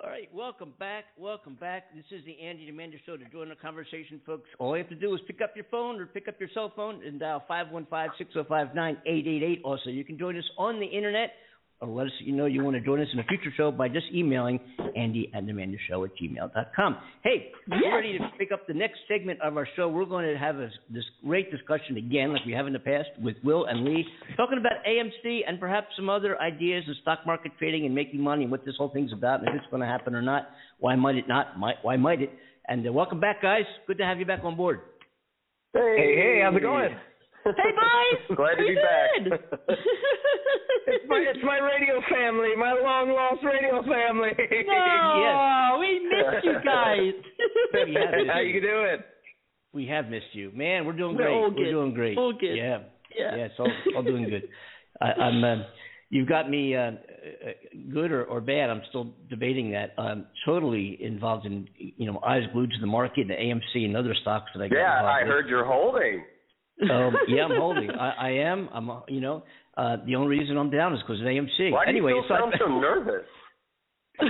All right, welcome back. Welcome back. This is the Andy and Amanda Show. To join the conversation, folks, all you have to do is pick up your phone or pick up your cell phone and dial 515-605-9888. Also, you can join us on the internet or let us you know you want to join us in a future show by just emailing Andy at Show at gmail.com. Hey, yes. we're ready to pick up the next segment of our show. We're going to have a, this great discussion again, like we have in the past, with Will and Lee, talking about AMC and perhaps some other ideas of stock market trading and making money and what this whole thing's about and if it's going to happen or not. Why might it not? Might, why might it? And uh, welcome back, guys. Good to have you back on board. Hey, hey, how's it going? Hey, boys. Glad to be back. it's my it's my radio family, my long lost radio family. No, yes. we missed you guys. How you doing? We have missed you, man. We're doing We're great. all We're doing great. All good. Yeah, Yeah. yeah. It's all all doing good. I, I'm. Uh, you've got me uh, uh, good or, or bad. I'm still debating that. I'm totally involved in you know eyes glued to the market and AMC and other stocks that I got Yeah, involved I with. heard you're holding. Um, yeah, I'm holding. I, I am. I'm. uh, You know, uh, the only reason I'm down is because of AMC. Why anyway, do you still so I- sound so nervous? if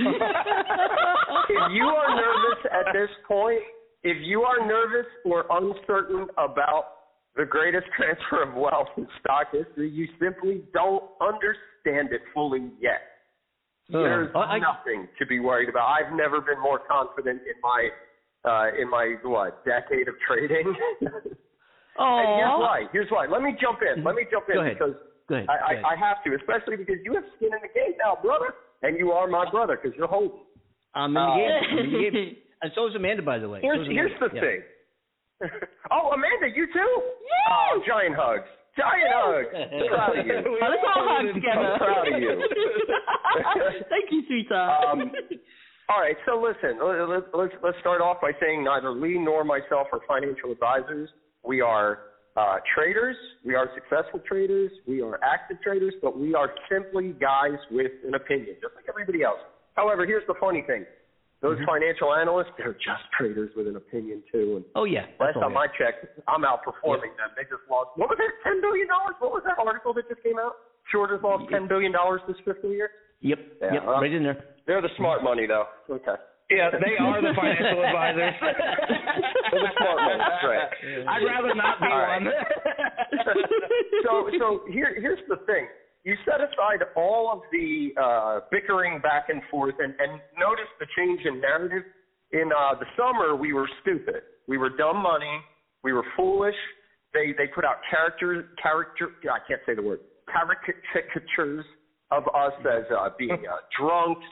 you are nervous at this point, if you are nervous or uncertain about the greatest transfer of wealth in stock history, you simply don't understand it fully yet. Uh, There's I- I- nothing to be worried about. I've never been more confident in my uh in my what decade of trading. And here's Oh, why. Here's why. Let me jump in. Let me jump in Go ahead. because Go ahead. I, Go ahead. I, I have to, especially because you have skin in the game now, brother, and you are my brother because you're holding. I'm in the Uh, game. I'm in the game. And so is Amanda, by the way. Here's So here's the Yeah. thing. oh, Amanda, you too? Oh, giant hugs. Giant hugs. I'm proud of you. Oh, let's all hug together. I'm proud of you. Thank you, sweetheart. Um, All right, so listen, let- let- let's let's start off by saying neither Lee nor myself are financial advisors. We are uh, traders. We are successful traders. We are active traders, but we are simply guys with an opinion, just like everybody else. However, here's the funny thing: those Mm-hmm. financial analysts, they're just traders with an opinion too. And Oh yeah. last time I checked, I'm outperforming them. They just lost. What was that? Ten billion dollars? What was that article that just came out? Shorters lost ten billion dollars this fiscal year. Yep. Yeah, yep. well- right in there. They're the smart money, though. Okay. Yeah, they are the financial advisors. They're smart ones, that's right. I'd rather not be All right. one. so so here here's the thing. You set aside all of the uh, bickering back and forth, and, and notice the change in narrative. In uh, the summer, we were stupid. We were dumb money. We were foolish. They they put out character character. I can't say the word caricatures of us as uh, being uh, drunks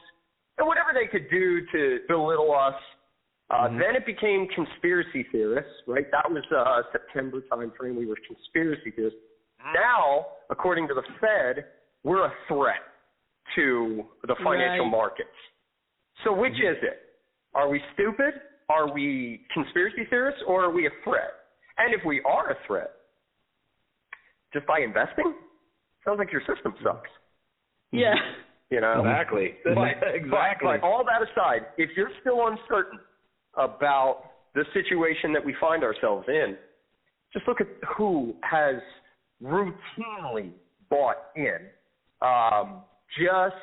and whatever they could do to belittle us. Uh, Then it became conspiracy theorists, right? That was uh, September timeframe. We were conspiracy theorists. Now, according to the Fed, we're a threat to the financial Right. markets. So which is it? Are we stupid? Are we conspiracy theorists? Or are we a threat? And if we are a threat, just by investing, sounds like your system sucks. yeah. You know, Exactly. but, exactly. But, but all that aside, if you're still uncertain about the situation that we find ourselves in, just look at who has routinely bought in. Um, just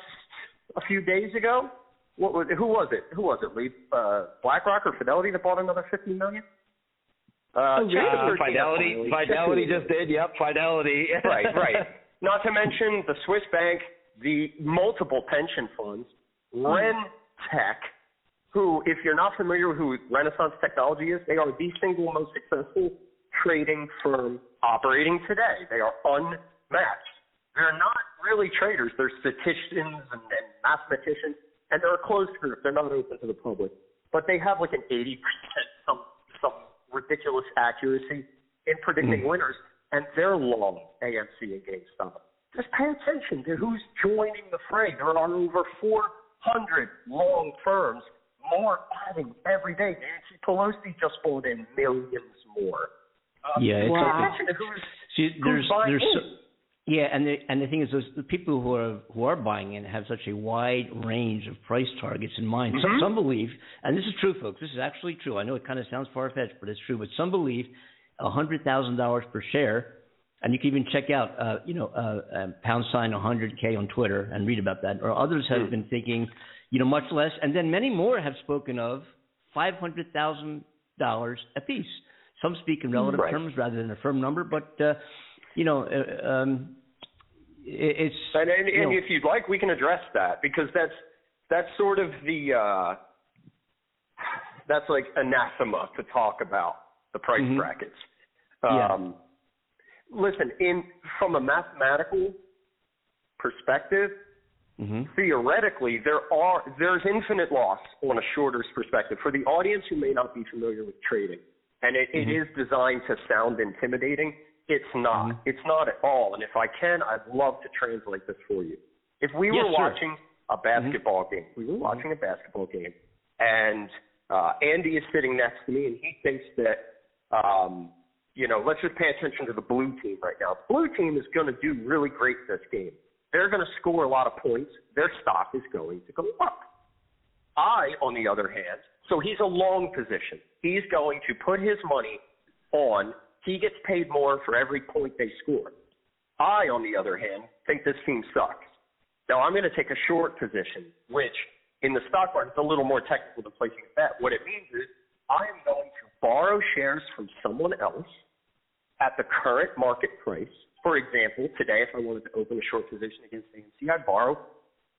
a few days ago, what was who was it? Who was it? Lee, uh, BlackRock or Fidelity that bought another fifty million? Uh, Oh, really? Uh, Fidelity, Fidelity just did. Yep, Fidelity. right, right. Not to mention the Swiss bank, the multiple pension funds, Rentech, who, if you're not familiar with who Renaissance Technology is, they are the single most successful trading firm operating today. They are unmatched. They're not really traders. They're statisticians and, and mathematicians, and they're a closed group. They're not open to the public. But they have like an 80% some some ridiculous accuracy in predicting mm-hmm. winners, and they're long AMC and GameStop. Just pay attention to who's joining the fray. There are over 400 long firms, more adding every day. Nancy Pelosi just bought in millions more. Uh, Yeah, it's Wow. attention who's See, there's buying there's in? so, yeah, and the and the thing is, those the people who are who are buying in have such a wide range of price targets in mind. Some Mhm. some believe, and this is true, folks. This is actually true. I know it kind of sounds far fetched, but it's true. But some believe a hundred thousand dollars per share and you can even check out, uh, you know, uh, uh, pound sign 100K on Twitter and read about that. Or others have Hmm. been thinking, you know, much less. And then many more have spoken of $500,000 apiece. Some speak in relative Right. terms rather than a firm number, but, uh, you know, uh, um, it's. And, and, you and if you'd like, we can address that because that's that's sort of the uh, that's like anathema to talk about the price Mhm. brackets. Yeah. Um, Listen, in from a mathematical perspective, mhm. theoretically there are there's infinite loss on a shorter's perspective. For the audience who may not be familiar with trading, and it, it Mhm. is designed to sound intimidating, it's not. Mhm. It's not at all. And if I can, I'd love to translate this for you. If we Yes, were. Mm-hmm. watching a basketball game, we were watching a basketball game, and uh, Andy is sitting next to me, and he thinks that um, you know, let's just pay attention to the blue team right now. The blue team is going to do really great this game. They're going to score a lot of points. Their stock is going to go up. I, on the other hand, so he's a long position. He's going to put his money on, he gets paid more for every point they score. I, on the other hand, think this team sucks. Now, I'm going to take a short position, which in the stock market is a little more technical than placing a bet. What it means is I am going to borrow shares from someone else at the current market price. For example, today, if I wanted to open a short position against AMC, I'd borrow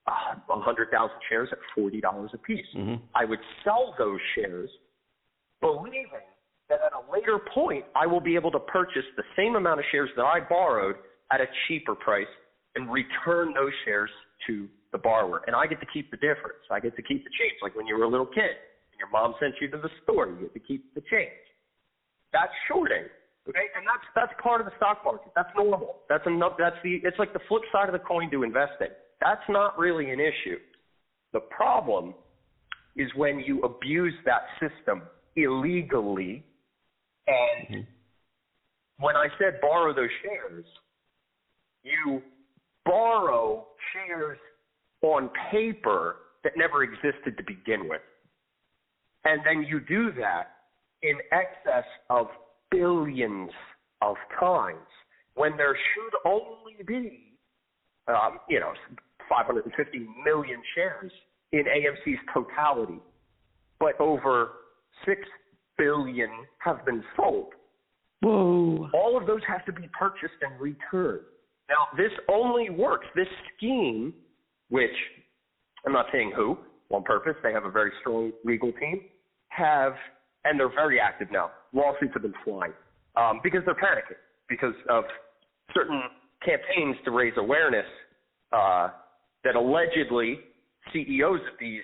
uh, 100,000 shares at $40 a piece. Mhm. I would sell those shares believing that at a later point I will be able to purchase the same amount of shares that I borrowed at a cheaper price and return those shares to the borrower. And I get to keep the difference. I get to keep the change. Like when you were a little kid and your mom sent you to the store, you get to keep the change. That's shorting. Okay, and that's that's part of the stock market. That's normal. That's enough. That's the. It's like the flip side of the coin to investing. That's not really an issue. The problem is when you abuse that system illegally. And hmm. when I said borrow those shares, you borrow shares on paper that never existed to begin with. And then you do that in excess of billions of times when there should only be, um, you know, 550 million shares in AMC's totality, but over 6 billion have been sold. Whoa. All of those have to be purchased and returned. Now, this only works, this scheme, which I'm not saying who, on purpose, they have a very strong legal team, have, and they're very active now. Lawsuits have been flying um, because they're panicking because of certain campaigns to raise awareness uh, that allegedly CEOs of these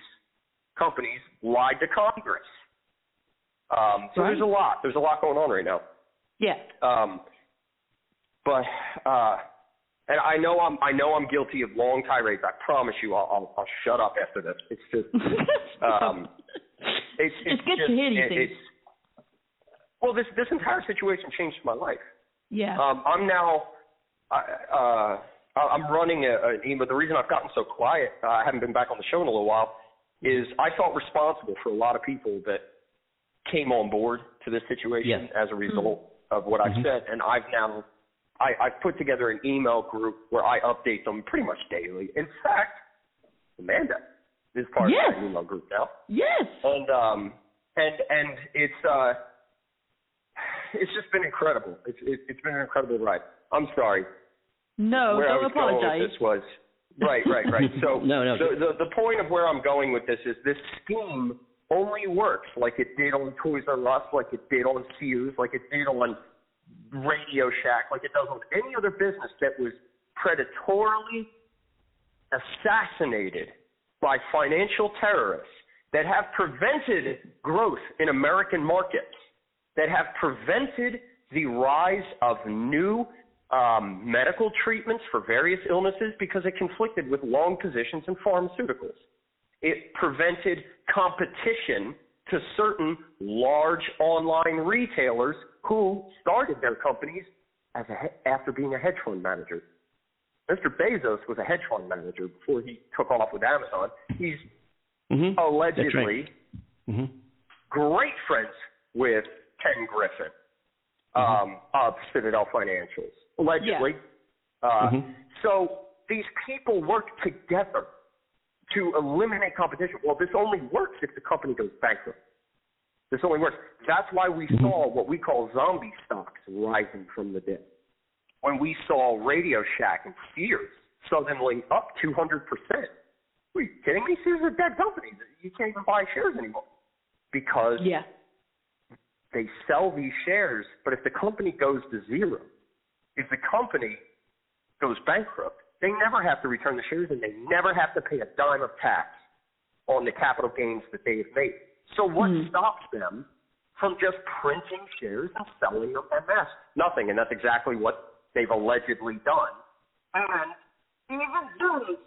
companies lied to Congress. Um, so Right. there's a lot. There's a lot going on right now. Yeah. Um, but uh, and I know I'm I know I'm guilty of long tirades. I promise you, I'll I'll, I'll shut up after this. It's just um, it's It's good to just, hear these things. It's, well, this this entire situation changed my life. yeah. Um, I'm now I uh, I'm running a, an email. The reason I've gotten so quiet, uh, I haven't been back on the show in a little while, is I felt responsible for a lot of people that came on board to this situation Yeah. as a result of what I've Mhm. said, and I've now I, I've put together an email group where I update them pretty much daily. In fact, Amanda is part Yes. of my email group now yes. and um and and it's uh it's just been incredible. It's it, it's been an incredible ride. I'm sorry. No, where I don't was going with this was right, right, right. So No, no. The, the the point of where I'm going with this is this scheme only works like it did on Toys R Us, like it did on Sears, like it did on Radio Shack, like it does on any other business that was predatorily assassinated by financial terrorists that have prevented growth in American markets, that have prevented the rise of new um, medical treatments for various illnesses because it conflicted with long positions in pharmaceuticals. It prevented competition to certain large online retailers who started their companies as a, after being a hedge fund manager. Mr. Bezos was a hedge fund manager before he took off with Amazon. He's Mhm. allegedly Mhm. great friends with Ken Griffin um, of Citadel Financials. allegedly. Uh, Mhm. So these people work together to eliminate competition. Well, this only works if the company goes bankrupt. This only works. That's why we Mhm. saw what we call zombie stocks rising from the dead. When we saw Radio Shack and Sears suddenly up 200%. Are you kidding me? Sears is a dead company. You can't even buy shares anymore because Yeah. they sell these shares, but if the company goes to zero, if the company goes bankrupt, they never have to return the shares and they never have to pay a dime of tax on the capital gains that they have made. So what Mhm. stops them from just printing shares and selling them en masse? Nothing, and that's exactly what they've allegedly done. And even though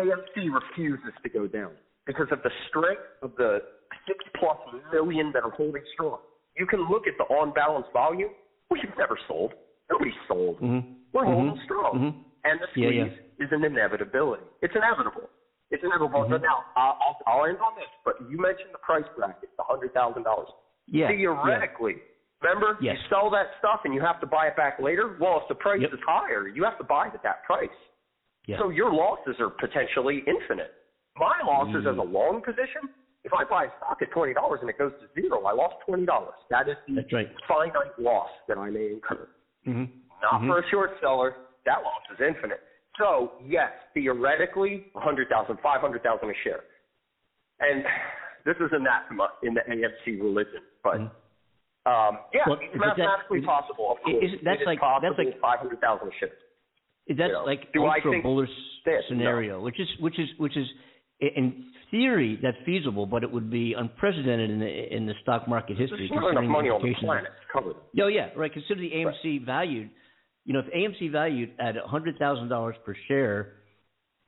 AMC refuses to go down because of the strength of the six plus million that are holding strong. You can look at the on balance volume. We've never sold. Nobody's sold. Mhm. We're holding Mhm. strong. Mhm. And the squeeze yeah. is an inevitability. It's inevitable. It's inevitable. Mhm. But now, I'll, I'll, I'll end on this, but you mentioned the price bracket, the $100,000. Yeah. Theoretically, remember, Yes. you sell that stuff and you have to buy it back later? Well, if the price Yep. is higher, you have to buy it at that price. Yeah. So your losses are potentially infinite. My losses Mm. as a long position, if I buy a stock at twenty dollars and it goes to zero, I lost twenty dollars. That is the That's right. finite loss that I may incur. Mhm. Not Mhm. for a short seller, that loss is infinite. So yes, theoretically, a hundred thousand, five hundred thousand a share. And this is anathema in the AFC religion, but Mhm. Um, yeah, Well, it's but that- mathematically possible. Of course, is- that's it is like- that's possible. like- five hundred thousand a share. That's You know, like do I ultra think bullish this? scenario, which is which is which is in theory that's feasible, but it would be unprecedented in the in the stock market history. There's not enough money on the planet to cover that. No, yeah, right. Consider the AMC valued. You know, if AMC valued at a hundred thousand dollars per share,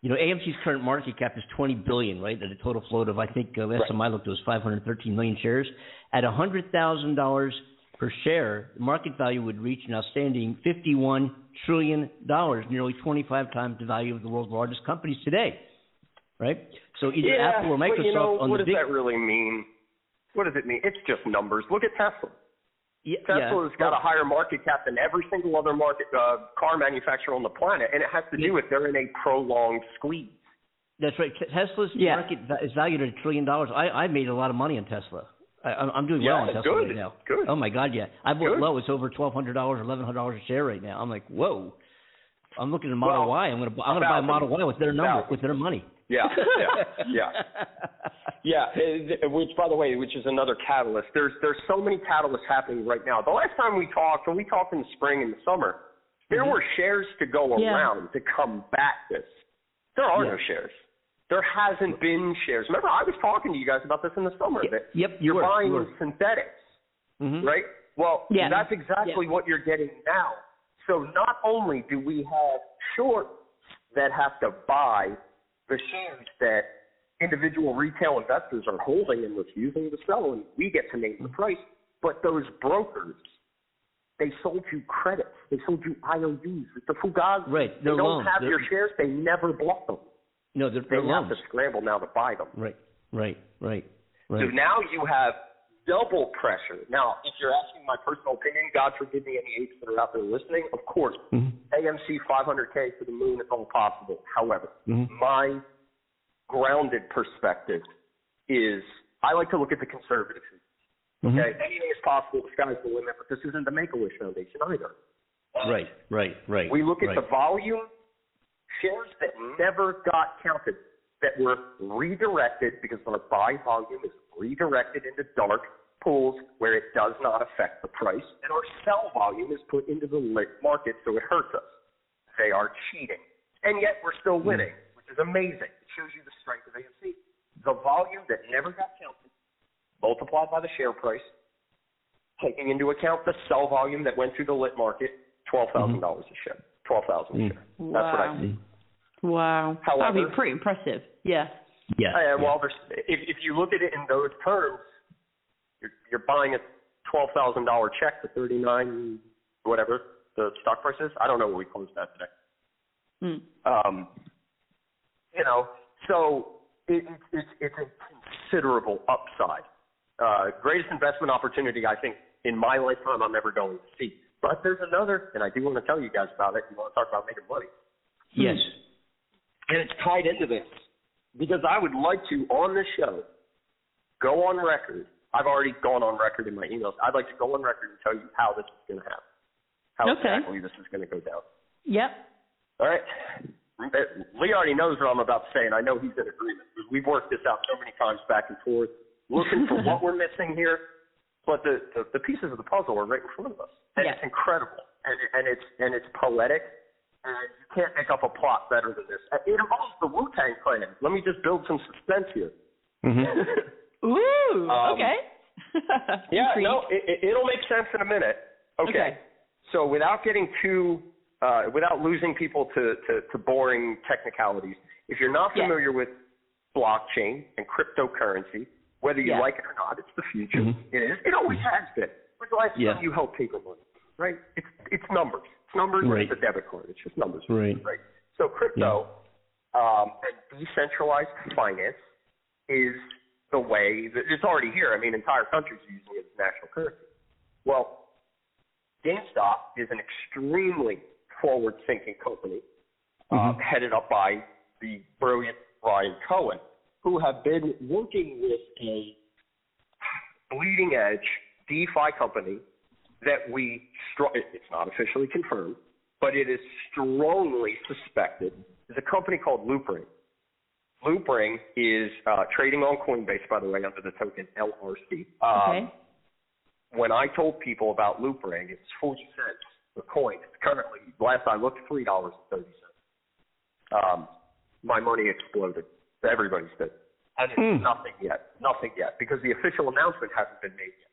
you know, AMC's current market cap is twenty billion, right? At a total float of I think uh, last Right. time I looked it was five hundred thirteen million shares. At a hundred thousand dollars per share, the market value would reach an outstanding fifty-one trillion dollars, nearly twenty-five times the value of the world's largest companies today, right? So either yeah, Apple or Microsoft but you know, on what the does big, that really mean? What does it mean? It's just numbers. Look at Tesla. yeah, Tesla's yeah. got a higher market cap than every single other market uh, car manufacturer on the planet, and it has to do Yeah. with they're in a prolonged squeeze. That's right. Tesla's Yeah. market va- is valued at a trillion dollars. I I made a lot of money on Tesla. I, I'm doing Yeah, well on Tesla good, right now. good. Oh my God, yeah. I bought Good. low. It's over twelve hundred dollars, eleven hundred dollars a share right now. I'm like, whoa. I'm looking at Model Well, Y. I'm gonna I'm gonna buy a. Model Y with their number with their money. Yeah, yeah, yeah. Yeah, it- which by the way, which is another catalyst. There's there's so many catalysts happening right now. The last time we talked, when we talked in the spring and the summer, there Mhm. were shares to go Yeah. around to combat this. There are no shares. There hasn't been shares. Remember, I was talking to you guys about this in the summer. Yep, that yep, you you're were, you buying were. synthetics, Mhm. right? Well, Yeah. that's exactly what you're getting now. So not only do we have shorts that have to buy the shares that individual retail investors are holding and refusing to sell, and we get to name the price, but those brokers, they sold you credits. They sold you IOUs. It's a fugazi. Right, They they're don't loans. have They're- your shares. They never bought them. No, they're, They they're have to scramble now to buy them. Right, right, right, So now you have double pressure. Now, if you're asking my personal opinion, God forgive me any apes that are out there listening, of course, Mhm. AMC 500K to the moon is all possible. However, Mhm. my grounded perspective is I like to look at the conservative. Mhm. Okay, anything is possible. The sky's the limit, but this isn't the Make-A-Wish Foundation either. Right, right, right. We look at right. the volume, shares that never got counted, that were redirected because our buy volume is redirected into dark pools where it does not affect the price, and our sell volume is put into the lit market so it hurts us. They are cheating. And yet we're still winning, which is amazing. It shows you the strength of AMC. The volume that never got counted, multiplied by the share price, taking into account the sell volume that went through the lit market, twelve thousand dollars a share. Twelve thousand a Mm. share. That's what I see. Wow. That'd be pretty impressive. Yeah. Yeah. Uh, yeah. well, there's, if if you look at it in those terms, you're you're buying a twelve thousand dollar check for thirty nine, whatever the stock price is. I don't know what we closed at today. Mm. Um, you know, so it, it, it's it's a considerable upside. Uh, greatest investment opportunity I think in my lifetime I'm ever going to see. But there's another, and I do want to tell you guys about it. You want to talk about making money, Yes. And it's tied into this because I would like to on this show go on record. I've already gone on record in my emails. I'd like to go on record and tell you how this is going to happen, how Okay. exactly this is going to go down. Yep. All right. Uh, Lee already knows what I'm about to say, and I know he's in agreement. We've worked this out so many times back and forth, looking for what we're missing here. But the, the the pieces of the puzzle are right in front of us, and Yeah. it's incredible, and and it's and it's poetic, and you can't make up a plot better than this. It involves the Wu Tang Clan. Let me just build some suspense here. Ooh. Um, okay. Yeah, Intrigued. no, it, it, it'll make sense in a minute. Okay. Okay. So without getting too, uh, without losing people to, to, to boring technicalities, if you're not Yeah. familiar with blockchain and cryptocurrency, whether you Yeah. like it or not, it's the future. Mhm. It is. It always has been. When's the last Yeah. time you held paper money? Right? It's it's numbers. Numbers. Right. A debit card. It's just numbers. Right. Right. So crypto um, and decentralized finance is the way that it's already here. I mean, entire countries are using it as national currency. Well, GameStop is an extremely forward-thinking company uh, headed up by the brilliant Ryan Cohen, who have been working with a bleeding-edge DeFi company that we str- it's not officially confirmed, but it is strongly suspected is a company called Loopring. Loopring is uh, trading on Coinbase, by the way, under the token LRC. Um, Okay. When I told people about Loopring, it's 40 cents a coin. It's currently, last I looked, $3.30. Um, my money exploded. Everybody's did. And it's Hmm. nothing yet. Nothing yet, because the official announcement hasn't been made yet.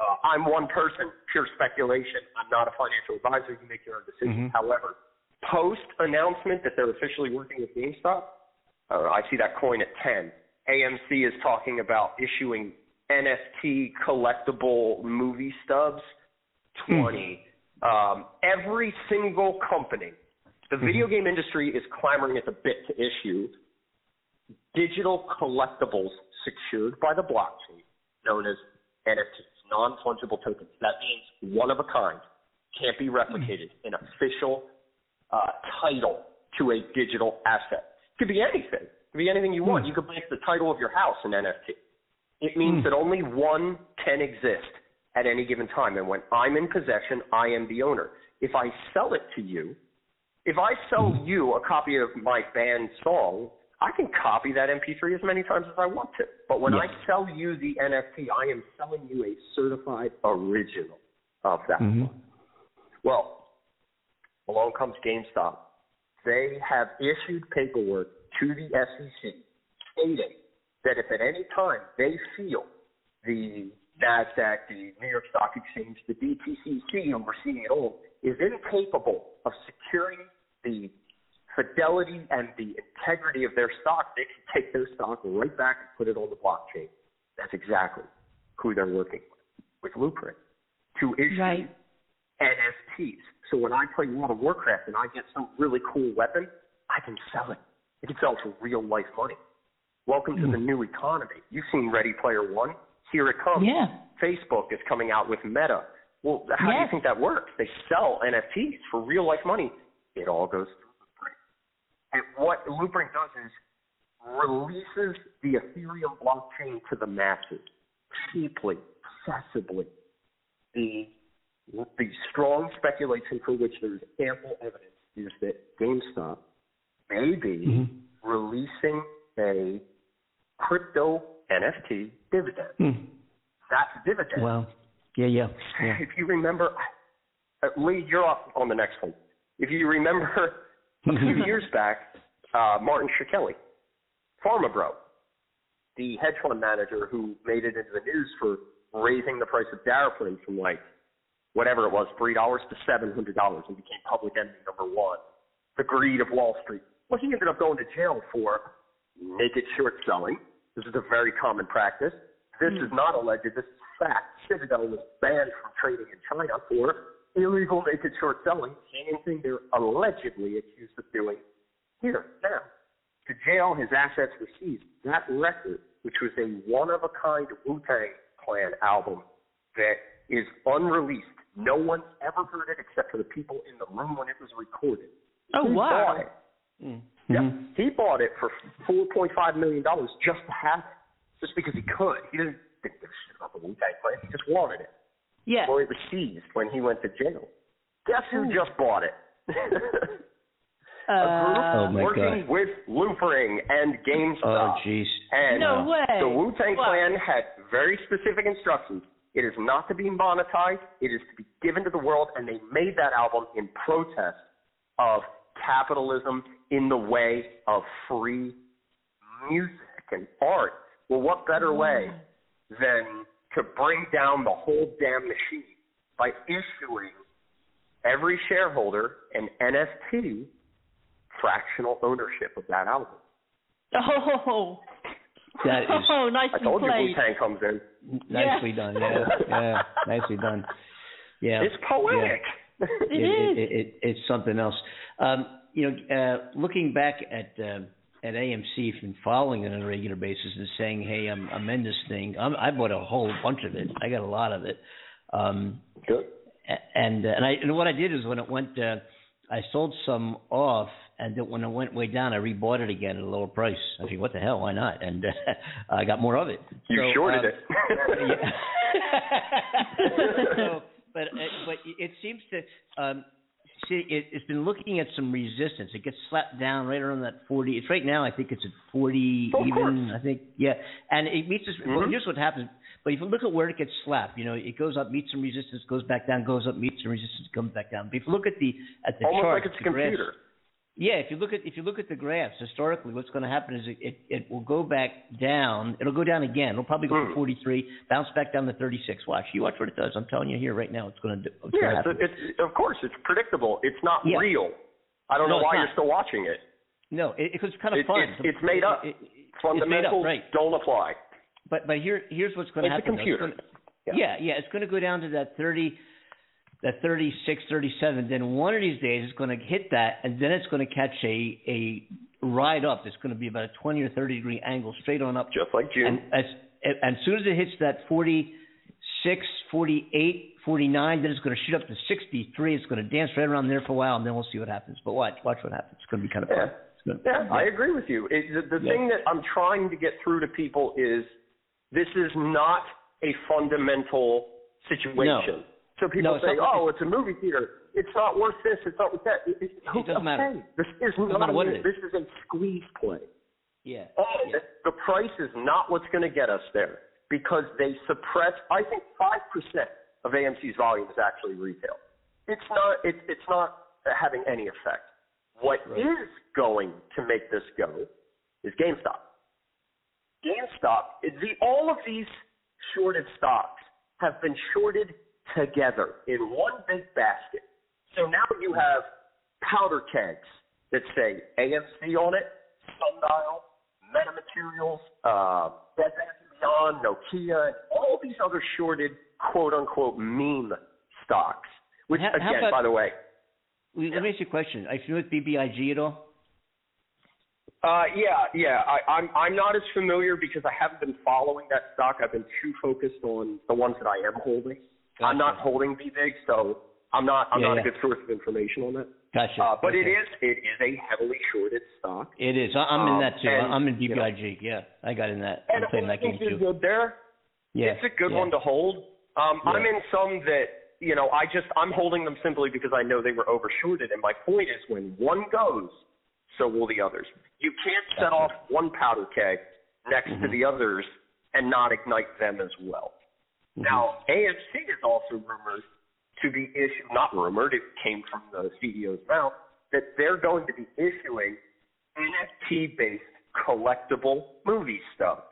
Uh, I'm one person, pure speculation. I'm not a financial advisor. You make your own decisions. Mhm. However, post announcement that they're officially working with GameStop, uh, I see that coin at 10. AMC is talking about issuing NFT collectible movie stubs, 20. Um, every single company, the video game industry is clamoring at the bit to issue digital collectibles secured by the blockchain, known as NFTs, non-fungible tokens. That means one of a kind, can't be replicated, an official uh, title to a digital asset. It could be anything. It could be anything you want. Hmm. You could make the title of your house an NFT. It means hmm. that only one can exist at any given time. And when I'm in possession, I am the owner. If I sell it to you, if I sell hmm. you a copy of my band song, I can copy that MP3 as many times as I want to. But when I Yes. sell you the NFT, I am selling you a certified original of that. Mhm. Well, along comes GameStop. They have issued paperwork to the SEC stating that if at any time they feel the NASDAQ, the New York Stock Exchange, the DTCC overseeing it all, is incapable of securing the fidelity and the integrity of their stock, they can take their stock right back and put it on the blockchain. That's exactly who they're working with, with Blueprint, to issue Right. NFTs. So when I play World of Warcraft and I get some really cool weapon, I can sell it. It can sell for real life money. Welcome to hmm. the new economy. You've seen Ready Player One. Here it comes. Yeah. Facebook is coming out with Meta. Well, how do you think that works? They sell NFTs for real life money. It all goes through. And what Loopring does is releases the Ethereum blockchain to the masses cheaply, accessibly. The the strong speculation for which there is ample evidence is that GameStop may be Mhm. releasing a crypto NFT dividend. Hmm. That dividend, Well, Yeah, yeah, yeah. if you remember, uh, Lee, you're up on the next one. If you remember a few years back, uh, Martin Shkreli, Pharma Bro, the hedge fund manager who made it into the news for raising the price of Daraprim from like whatever it was, three dollars to seven hundred dollars, and became public enemy number one. The greed of Wall Street. Well, he ended up going to jail for naked short selling. This is a very common practice. This is not alleged. This is fact. Citadel was banned from trading in China for illegal naked short selling. Same thing they're allegedly accused of doing here now. To jail, his assets were seized. That record, which was a one of a kind Wu Tang Clan album that is unreleased, No one's ever heard it except for the people in the room when it was recorded. Oh, he wow. Bought it. Mm. Yeah, he bought it for four point five million dollars just to have it, just because he could. He didn't think this shit about the Wu Tang Clan. He just wanted it. Yeah. Well, it was seized when he went to jail. Guess who just bought it? Uh, Oh, working God. with Loopring and games. Oh, GameStop. jeez. and No way. the Wu Tang Clan had very specific instructions. It is not to be monetized. It is to be given to the world, and they made that album in protest of capitalism in the way of free music and art. Well, what better way than to bring down the whole damn machine by issuing every shareholder an NFT fractional ownership of that album? Oh, That is oh, I nicely told you Wu. Tang comes in. nicely done. Yeah, yeah, nicely done. Yeah. It's poetic. It it, is. it, it, it's something else. Um, you know, uh, looking back at uh, at AMC and following it on a regular basis and saying, "Hey, I'm I'm in this thing." I'm, I bought a whole bunch of it. I got a lot of it. Um, Good. and uh, and I and what I did is when it went, uh, I sold some off, and then when it went way down, I rebought it again at a lower price. I figured, what the hell? Why not? And uh, I got more of it. You So, shorted um, it. so, but uh, but it seems to um, see it, it's been looking at some resistance. It gets slapped down right around that forty. It's right now. I think it's at forty Of even. I think yeah, and it meets this. Well, Mhm. here's what happens. But if you look at where it gets slapped, you know, it goes up, meets some resistance, goes back down, goes up, meets some resistance, comes back down. But if you look at the at the Almost chart, like it's a computer. Yeah, if you look at if you look at the graphs historically, what's going to happen is it, it it will go back down. It'll go down again. It'll probably go Mm. to 43, bounce back down to 36. Watch, you watch what it does. I'm telling you here right now, it's going to do. It's going Yeah, it's, it's, of course, it's predictable. It's not Yeah. real. I don't No, know why you're still watching it. no, it, it's kind of It- fun. it's- it's made up. It- it's made up, right? don't apply. But but here here's what's going to happen. It's a though. computer. gonna- yeah, yeah, it's going to go down to that 30, that 36, 37. Then one of these days it's going to hit that, and then it's going to catch a a ride up. It's going to be about a 20 or 30 degree angle straight on up. Just like June. And as and as soon as it hits that 46, 48, 49, then it's going to shoot up to 63. It's going to dance right around there for a while, and then we'll see what happens. But watch, watch what happens. It's going to be kind of fun. Yeah. Yeah, I agree with you. It, the the Yeah. thing that I'm trying to get through to people is this is not a fundamental situation. So people No, say, "Oh, it's a movie theater. It's not worth this. It's not worth that." It, it, who- doesn't matter. okay. This is Doesn't not matter what it is. this is a squeeze play. yeah. And yeah. the price is not what's going to get us there because they suppress. I think five percent of AMC's volume is actually retail. It's not. It's it's not having any effect. What is Right. going to make this go is GameStop. GameStop. The all of these shorted stocks have been shorted together in one big basket. So now you have powder kegs that say AMC on it, Sundial, Metamaterials, uh, Bed Bath Beyond, Nokia, and all these other shorted quote unquote meme stocks. Which How- how again, about- by the way, Let let me ask you a question. Are you familiar with BBIG at all? Uh, yeah, yeah. I, I'm I'm not as familiar because I haven't been following that stock. I've been too focused on the ones that I am holding. I'm not holding BBIG, so I'm not I'm Yeah, not yeah. a good source of information on that. Gotcha. Uh, but it Okay. is it is a heavily shorted stock. It is. I- I'm in Um, that too. and, I'm in you know- BBIG. yeah, I got in that. And I'm playing that game it's too. good there. Yeah, It's a good yeah. one to hold. Um. I'm in some that you know I just I'm holding them simply because I know they were overshorted. And my point is, when one goes, so will the others. You can't set Gotcha. off one powder keg next to Mhm. the others and not ignite them as well. Mhm. Now, AMC is also rumored to be issued, not rumored, it came from the CEO's mouth, that they're going to be issuing NFT-based collectible movie stubs.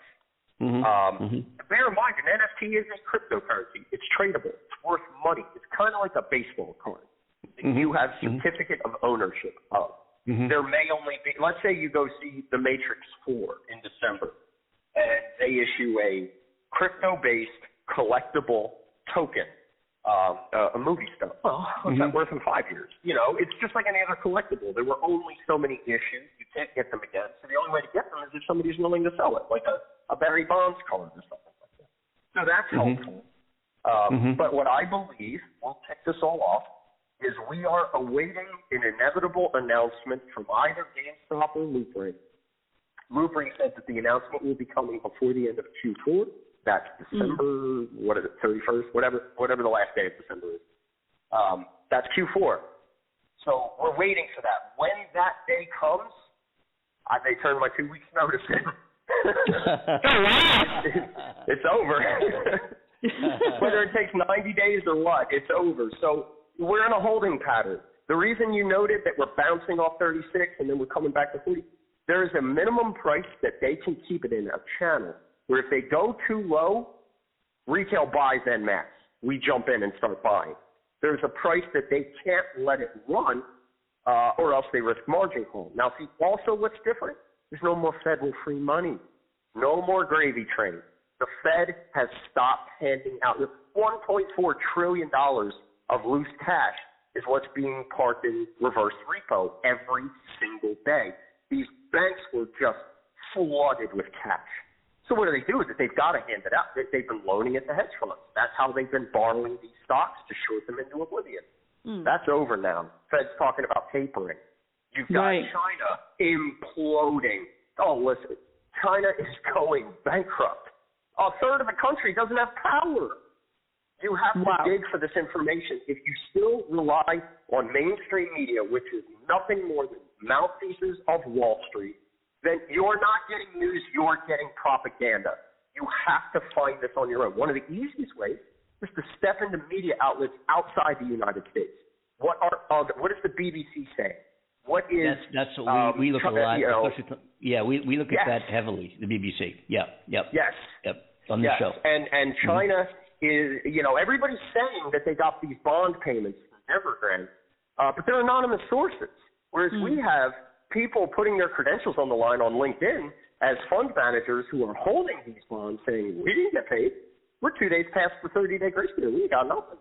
Mhm. Um, Mhm. Bear in mind, an NFT is a cryptocurrency. It's tradable. It's worth money. It's kind of like a baseball card that Mhm. you have Mhm. certificate of ownership of. Mhm. There may only be, let's say you go see The Matrix 4 in December, and they issue a crypto-based collectible token, um, uh, a movie stuff. Well, what's that Mhm. worth in five years? You know, it's just like any other collectible. There were only so many issues. You can't get them again. So the only way to get them is if somebody's willing to sell it, like a, a Barry Bonds card or something like that. So that's Mhm. helpful. Um, Mhm. But what I believe we'll kick this all off is we are awaiting an inevitable announcement from either GameStop or Loopring. Loopring said that the announcement will be coming before the end of Q4. That's December, what is it, 31st, whatever, whatever the last day of December is. Um, that's Q4. So we're waiting for that. When that day comes, I may turn my two weeks notice in. it's over. Whether it takes 90 days or what, it's over. So we're in a holding pattern. The reason you noted that we're bouncing off 36 and then we're coming back to 40, there is a minimum price that they can keep it in a channel where if they go too low, retail buys en masse. We jump in and start buying. There's a price that they can't let it run uh, or else they risk margin call. Now, see, also what's different? There's no more federal free money. No more gravy train. The Fed has stopped handing out 1.4 trillion dollars of loose cash is what's being parked in reverse repo every single day. These banks were just flooded with cash. So what do they do is that they've got to hand it out. They- They've been loaning it to hedge funds. That's how they've been borrowing these stocks to short them into oblivion. Mm. That's over now. Fed's talking about tapering. You've got Right. China imploding. Oh, listen, China is going bankrupt. A third of the country doesn't have power. You have Wow. to dig for this information. If you still rely on mainstream media, which is nothing more than mouthpieces of Wall Street, then you're not getting news, you're getting propaganda. You have to find this on your own. One of the easiest ways is to step into media outlets outside the United States. What are other, what is the BBC saying? What is That's, that's what um, we, we look at a lot, you know, especially, yeah, we, we look Yes. at that heavily, the BBC. Yeah, yep, yes, yep, on the yes, show. and and China is you know everybody's saying that they got these bond payments from Evergrande, uh, but they're anonymous sources. Whereas we have people putting their credentials on the line on LinkedIn as fund managers who are holding these bonds, saying we didn't get paid. We're two days past the 30 day grace period. We ain't got nothing.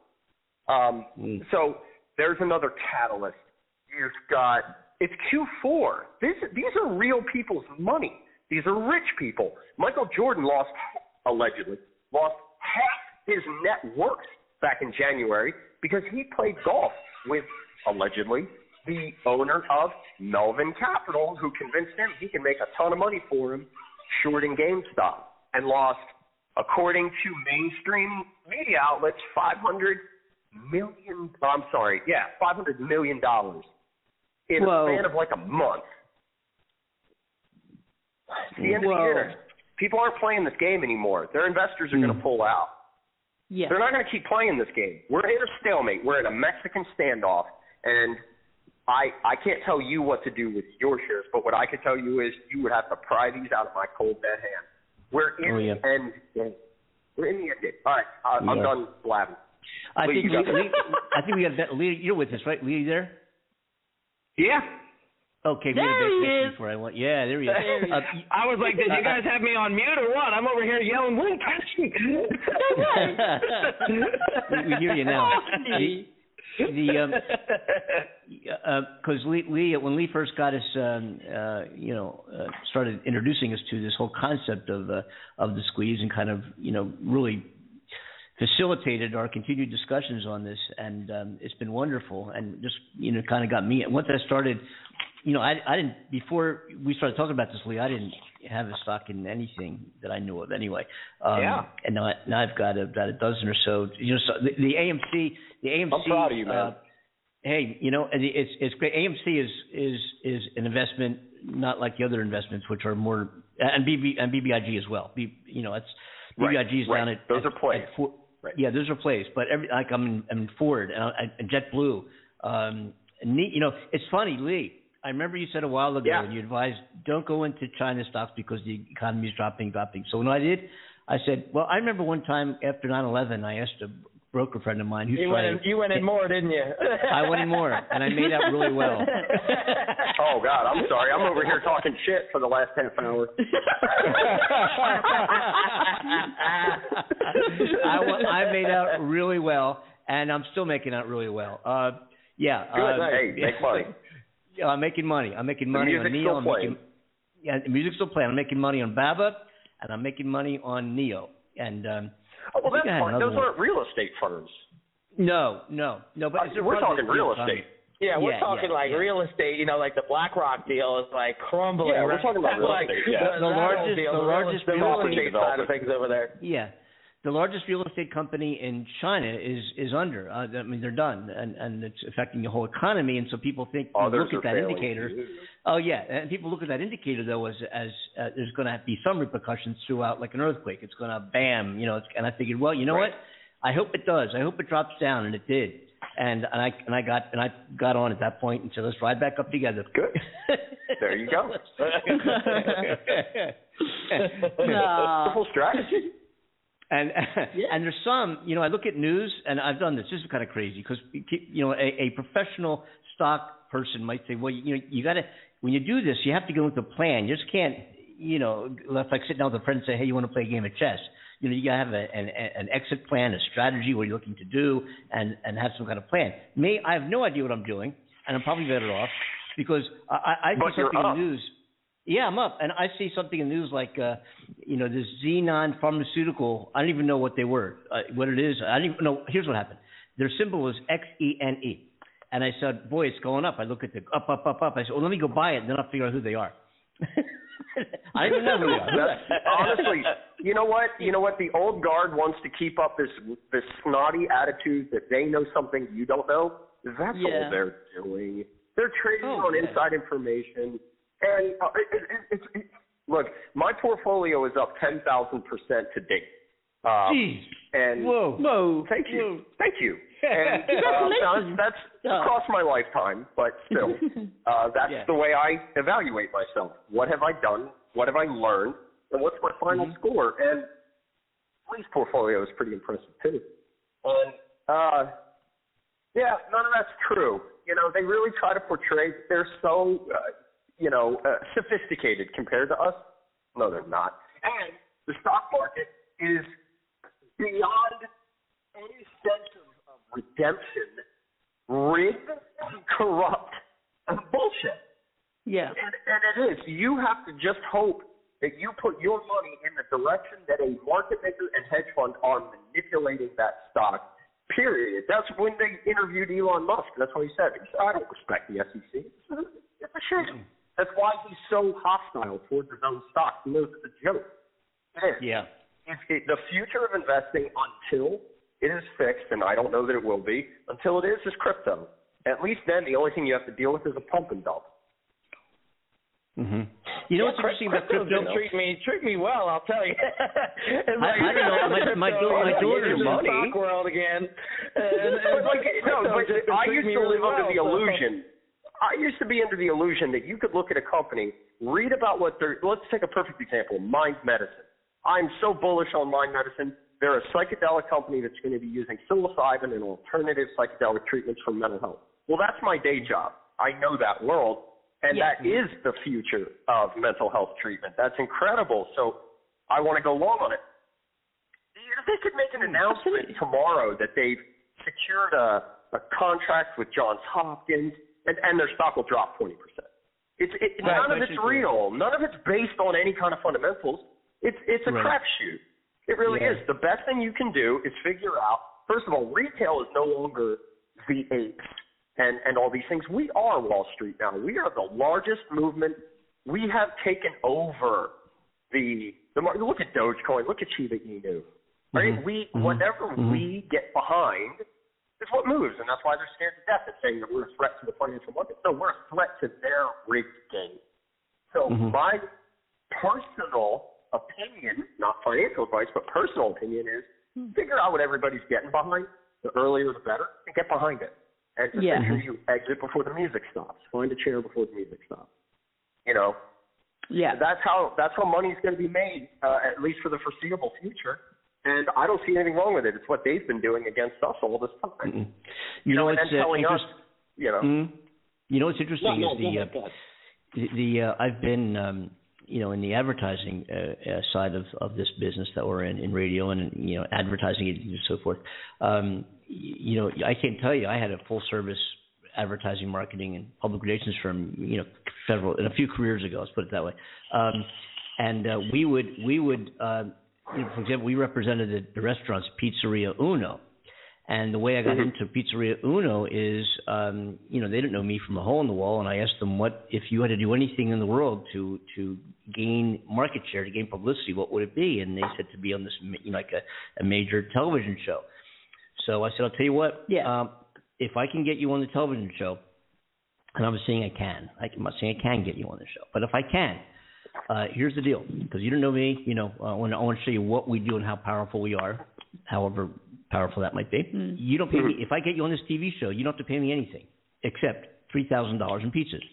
Um, Mm. So there's another catalyst. You've got it's Q4. This, these are real people's money. These are rich people. Michael Jordan lost allegedly lost half his net worth back in January because he played golf with allegedly the owner of Melvin Capital, who convinced him he can make a ton of money for him shorting GameStop, and lost, according to mainstream media outlets, 500 million. I'm sorry, yeah, 500 million dollars in Whoa. a span of like a month. It's the end of the Whoa. year. People aren't playing this game anymore. Their investors are going to hmm. pull out. Yeah. They're not going to keep playing this game. We're in a stalemate. We're in a Mexican standoff, and I I can't tell you what to do with your shares, but what I can tell you is you would have to pry these out of my cold dead hand. We're in Oh, yeah. the end game. We're in the end game. All right, I, I'm Yeah. done blabbing. I Lee, think, you got Lee, this? Lee, I think we got that, Lee, you're with us, right? Lee, there? Yeah. Okay, we There got a he best is. before I went. Yeah, there he is. There he Uh, is. I was like, did you guys have me on mute or what? I'm over here yelling, Lee, catch me. we, we hear you now. The, the um, because Lee, Lee, when Lee first got us, um, uh, you know, uh, started introducing us to this whole concept of uh, of the squeeze and kind of, you know, really facilitated our continued discussions on this, and um, it's been wonderful, and just you know, kind of got me. Once I started, you know, I I didn't before we started talking about this, Lee. I didn't have a stock in anything that I knew of, anyway. Um, Yeah. And now, I, now I've got about a dozen or so. You know, so the, the AMC, the AMC. I'm proud of you, man. Uh, hey, you know, it's it's great. AMC is is is an investment not like the other investments, which are more and BB and BBIG as well. B, you know, it's Right, BBIG is right. down at Those at- are plays. four- Right. Yeah, those are plays. But every like I'm in, I'm in Ford and, I, and JetBlue. Um, neat, you know, it's funny, Lee. I remember you said a while ago, Yeah. and you advised don't go into China stocks because the economy is dropping, dropping. So when I did, I said, well, I remember one time after 9/11, I asked a broker friend of mine who's You went in, you went in more, didn't you? I went in more, and I made out really well. Oh God, I'm sorry. I'm over here talking shit for the last half an hour. I, I made out really well, and I'm still making out really well. Uh, yeah. Good. uh, hey, make money. Yeah, I'm making money. I'm making money on music's NIO. still I'm playing. making, yeah, the music's still playing. I'm making money on Baba, and I'm making money on NIO. And um, Oh, well, that's I fine. Those one. aren't real estate firms. No, no, no. But Uh, we're talking real economy. estate. Yeah, we're Yeah, talking yeah, like yeah. real estate. You know, like the BlackRock deal is like crumbling. Yeah, we're right? talking about real like, yeah. The, The that largest- deal, the real- largest the real real estate estate side of things over there. Yeah, the largest real estate company in China is is under. Uh, I mean, they're done, and and it's affecting the whole economy. And so people think you Others look at are that failing indicator. Oh yeah, and people look at that indicator though as as uh, there's going to be some repercussions throughout, like an earthquake. It's going to bam, you know. It's, and I figured, well, you know Right. what? I hope it does. I hope it drops down, and it did. And and I and I got and I got on at that point and said, let's ride back up together. Good. There you go. No. Wonderful strategy. And and there's some, you know, I look at news, and I've done this. This is kind of crazy because you know a, a professional stock person might say, well, you know, you got to when you do this, you have to go with a plan. You just can't, you know, like sitting down with a friend and say, hey, you want to play a game of chess? You know, you got to have a, an an exit plan, a strategy, what you're looking to do, and and have some kind of plan. Me, I have no idea what I'm doing, and I'm probably better off because I, I I see something in the news. Yeah, I'm up, and I see something in the news like, uh, you know, this Xenon pharmaceutical. I don't even know what they were, uh, what it is. I don't even know. Here's what happened. Their symbol was X E N E, and I said, "Boy, it's going up." I look at the up, up, up, up. I said, "Well, let me go buy it, and then I'll figure out who they are." I don't even know who they are. Honestly, you know what? You know what? The old guard wants to keep up this this snotty attitude that they know something you don't know. That's Yeah. all they're doing. They're trading Oh, on yeah. inside information. And uh, it, it, it, it, look, my portfolio is up ten thousand percent to date. Um, Jeez. and Whoa. Whoa. Thank you. Whoa. Thank you. And uh, Congratulations. that's, that's Yeah. across my lifetime, but still, uh, that's Yeah. the way I evaluate myself. What have I done? What have I learned? And what's my final Mhm. score? And Lee's portfolio is pretty impressive too. And uh, yeah, none of that's true. You know, they really try to portray they're so, uh, you know, uh, sophisticated compared to us. No, they're not. And the stock market is beyond any sense of, of redemption, rigged, corrupt, and bullshit. Yeah. And, and it is. You have to just hope that you put your money in the direction that a market maker and hedge fund are manipulating that stock. Period. That's when they interviewed Elon Musk. That's what he said. He said, I don't respect the SEC. It's a shame. That's why he's so hostile towards his own stock. He knows it's a joke. It is Yeah. if it, the future of investing until it is fixed, and I don't know that it will be, until it is, is crypto. At least then, the only thing you have to deal with is a pump and dump. Mm-hmm. You know what's interesting about crypto? been treat me treat me well, I'll tell you. It's I- I don't know. My- my my daughter's in the money. stock world again. And, and But like, no, but I used to live under well, the so- illusion. I used to be under the illusion that you could look at a company, read about what they're. Let's take a perfect example: Mind Medicine. I'm so bullish on Mind Medicine. They're a psychedelic company that's going to be using psilocybin and alternative psychedelic treatments for mental health. Well, that's my day job. I know that world, and Yeah. that is the future of mental health treatment. That's incredible. So I want to go long on it. If they could make an hmm, announcement tomorrow that they've secured a, a contract with Johns Hopkins, and, and their stock will drop 20%. It's it, Right, none of it's real. None of it's based on any kind of fundamentals. It's it's a Right. crapshoot. It really Yeah. is. The best thing you can do is figure out. First of all, retail is no longer the apes and and all these things. We are Wall Street now. We are the largest movement. We have taken over the the market. Look at Dogecoin. Look at Shiba Inu. Right? Mhm. We Mhm. whatever Mhm. we get behind is what moves, and that's why they're scared to death of saying that we're a threat to the financial markets. No, we're a threat to their rigged game. So Mhm. my personal opinion, not financial advice, but personal opinion is figure out what everybody's getting behind. The earlier the better, and get behind it. And just Yeah. make sure you exit before the music stops. Find a chair before the music stops. You know, Yeah. that's how that's how money's going to be made, uh, at least for the foreseeable future. And I don't see anything wrong with it. It's what they've been doing against us all this time. Mm-mm. You know and what's then uh, telling us, you know, Mhm. You know what's interesting No, no, is the uh, ahead, go ahead. the, the uh, I've been um, you know in the advertising uh, uh, side of, of this business that we're in in radio and you know advertising and so forth. Um, you know I can't tell you I had a full service advertising marketing and public relations firm you know several in a few careers ago let's put it that way. Um, and uh, we would we would uh, you know, for example, we represented the, the restaurant's Pizzeria Uno. And the way I got into Pizzeria Uno is, um, you know, they didn't know me from a hole in the wall, and I asked them what if you had to do anything in the world to to gain market share, to gain publicity, what would it be? And they said to be on this, you know, like a, a major television show. So I said, I'll tell you what, Yeah. um, if I can get you on the television show, and I'm saying I can, I- I'm not saying I can get you on the show, but if I can, uh, here's the deal, because you don't know me, you know, uh, I want to I want to show you what we do and how powerful we are, however powerful that might be. Mm. You don't pay me if I get you on this TV show, you don't have to pay me anything except three thousand dollars in pizzas.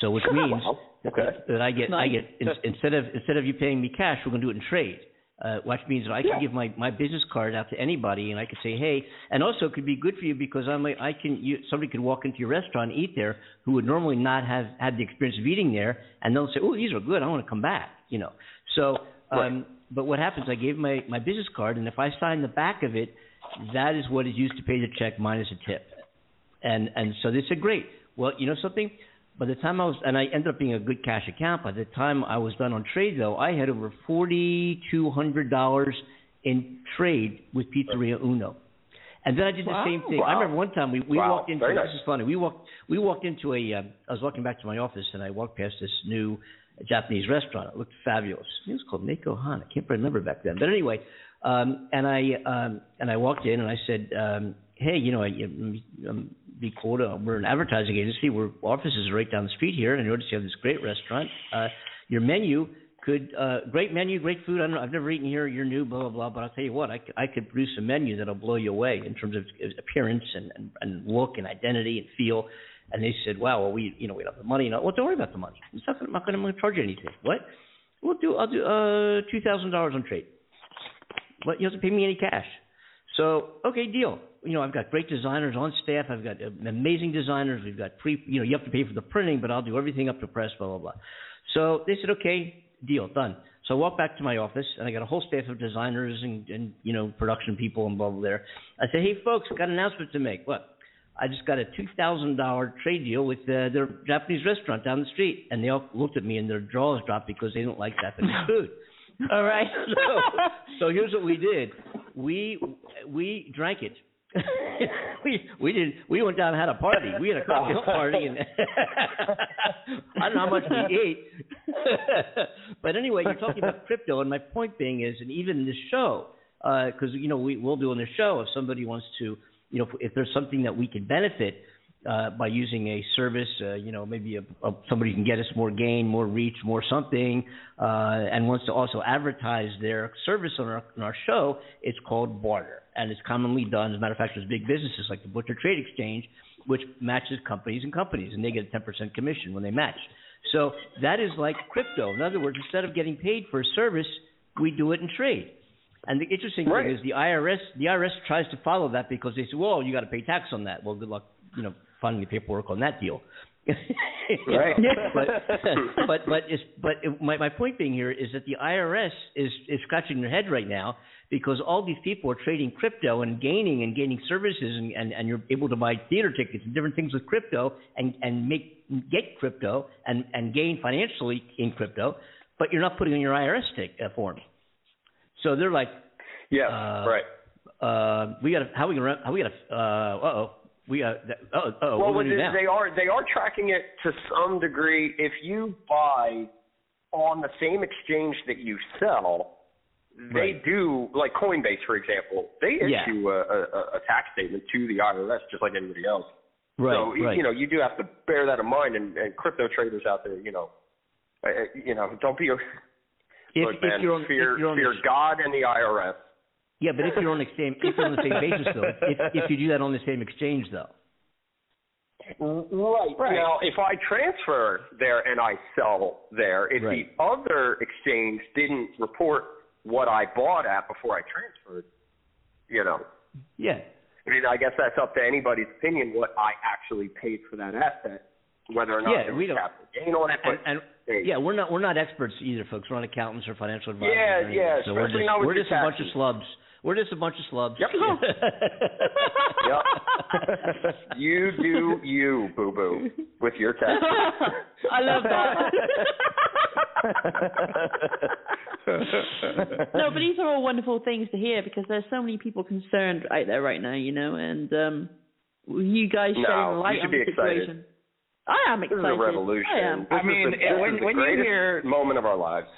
So which means Wow. Okay. that I get I get in, instead of instead of you paying me cash, we're gonna do it in trade. Uh, which means that I can Yeah. give my, my business card out to anybody, and I can say, hey, and also it could be good for you because I'm a, I can you, somebody could walk into your restaurant eat there who would normally not have had the experience of eating there, and they'll say, oh, these are good, I want to come back, you know. So, um, but what happens? I gave my my business card, and if I sign the back of it, that is what is used to pay the check minus a tip. And and so they said, great. Well, you know something? By the time I was, and I ended up being a good cash account. By the time I was done on trade, though, I had over forty two hundred dollars in trade with Pizzeria Uno. And then I did the Wow. same thing. I remember one time we we Wow. walked into Very this nice. is funny. We walked we walked into a. Uh, I was walking back to my office and I walked past this new Japanese restaurant. It looked fabulous. It was called Neko Han. I can't remember back then. But anyway, um, and I um, and I walked in and I said, um, "Hey, you know, I, um, be cool to, we're an advertising agency. We're offices right down the street here, and I noticed you have this great restaurant. Uh, your menu could uh, great menu, great food. I don't know, I've never eaten here. You're new, blah blah blah. But I'll tell you what, I could, I could produce a menu that'll blow you away in terms of appearance and, and, and look and identity and feel." And they said, "Wow, well, we, you know, we don't have the money. You know, well, don't worry about the money. It's not gonna, I'm not going to charge you anything. What? We'll do. I'll do uh two thousand dollars on trade. But you don't have to pay me any cash. So okay, deal. You know, I've got great designers on staff. I've got uh, amazing designers. We've got pre. You know, you have to pay for the printing, but I'll do everything up to press. Blah blah blah. So they said, okay, deal done. So I walked back to my office, and I got a whole staff of designers and, and you know production people and blah blah there. I said, hey folks, got an announcement to make. What? I just got a two thousand dollar trade deal with uh, their Japanese restaurant down the street, and they all looked at me and their jaws dropped because they don't like Japanese food. All right. so, so here's what we did: we we drank it. We we did we went down and had a party. We had a cocktail party, and I don't know how much we ate. but anyway, you're talking about crypto, and my point being is, and even in this show, uh, because you know we will do on the show if somebody wants to, you know, if, if there's something that we can benefit uh, by using a service, uh, you know, maybe a, a, somebody can get us more gain, more reach, more something, uh, and wants to also advertise their service on our, on our show, it's called barter. And it's commonly done. As a matter of fact, there's big businesses like the Butcher Trade Exchange, which matches companies and companies, and they get a 10% commission when they match. So that is like crypto. In other words, instead of getting paid for a service, we do it in trade. And the interesting Right. thing is the IRS, the IRS tries to follow that because they say, well, you got to pay tax on that. Well, good luck, you know, finding the paperwork on that deal. Right. but but but it's, but it, my my point being here is that the IRS is is scratching their head right now because all these people are trading crypto and gaining and gaining services and, and, and you're able to buy theater tickets and different things with crypto and, and make get crypto and, and gain financially in crypto, but you're not putting in your IRS take, uh, form. So they're like, yeah, Uh, right. uh, we got how we gonna how we got to uh oh we got oh oh well, we they, are they are tracking it to some degree. If you buy on the same exchange that you sell, they Right. do like Coinbase, for example. They Yeah. issue a, a, a tax statement to the IRS just like anybody else. right so right you know you do have to bear that in mind. And, and crypto traders out there, you know, uh, uh, you know, don't be. if, look, if man, you're on fear if you're on fear the, God and the IRS. Yeah but if you're on the same if you're on the same basis though if if you do that on the same exchange though Right. Right. Now, if I transfer there and I sell there, if Right. the other exchange didn't report what I bought at before I transferred, you know, yeah I mean, I guess that's up to anybody's opinion what I actually paid for that asset, whether or not Yeah, there we don't- capital gain on it. and, But and yeah we're not we're not experts either folks we're not accountants or financial advisors Yeah, or anything. yeah, so we're just we're just a bunch of taxes. slubs we're just a bunch of slubs Yep. Yep. you do you, boo boo, with your taxes. I love that. no, but these are all wonderful things to hear because there's so many people concerned out there right now, you know, and um you guys No, shedding you light should on be the excited. situation. I am excited. This excited. is a revolution. I am. This I mean, is the, this the when you greatest hear- moment of our lives.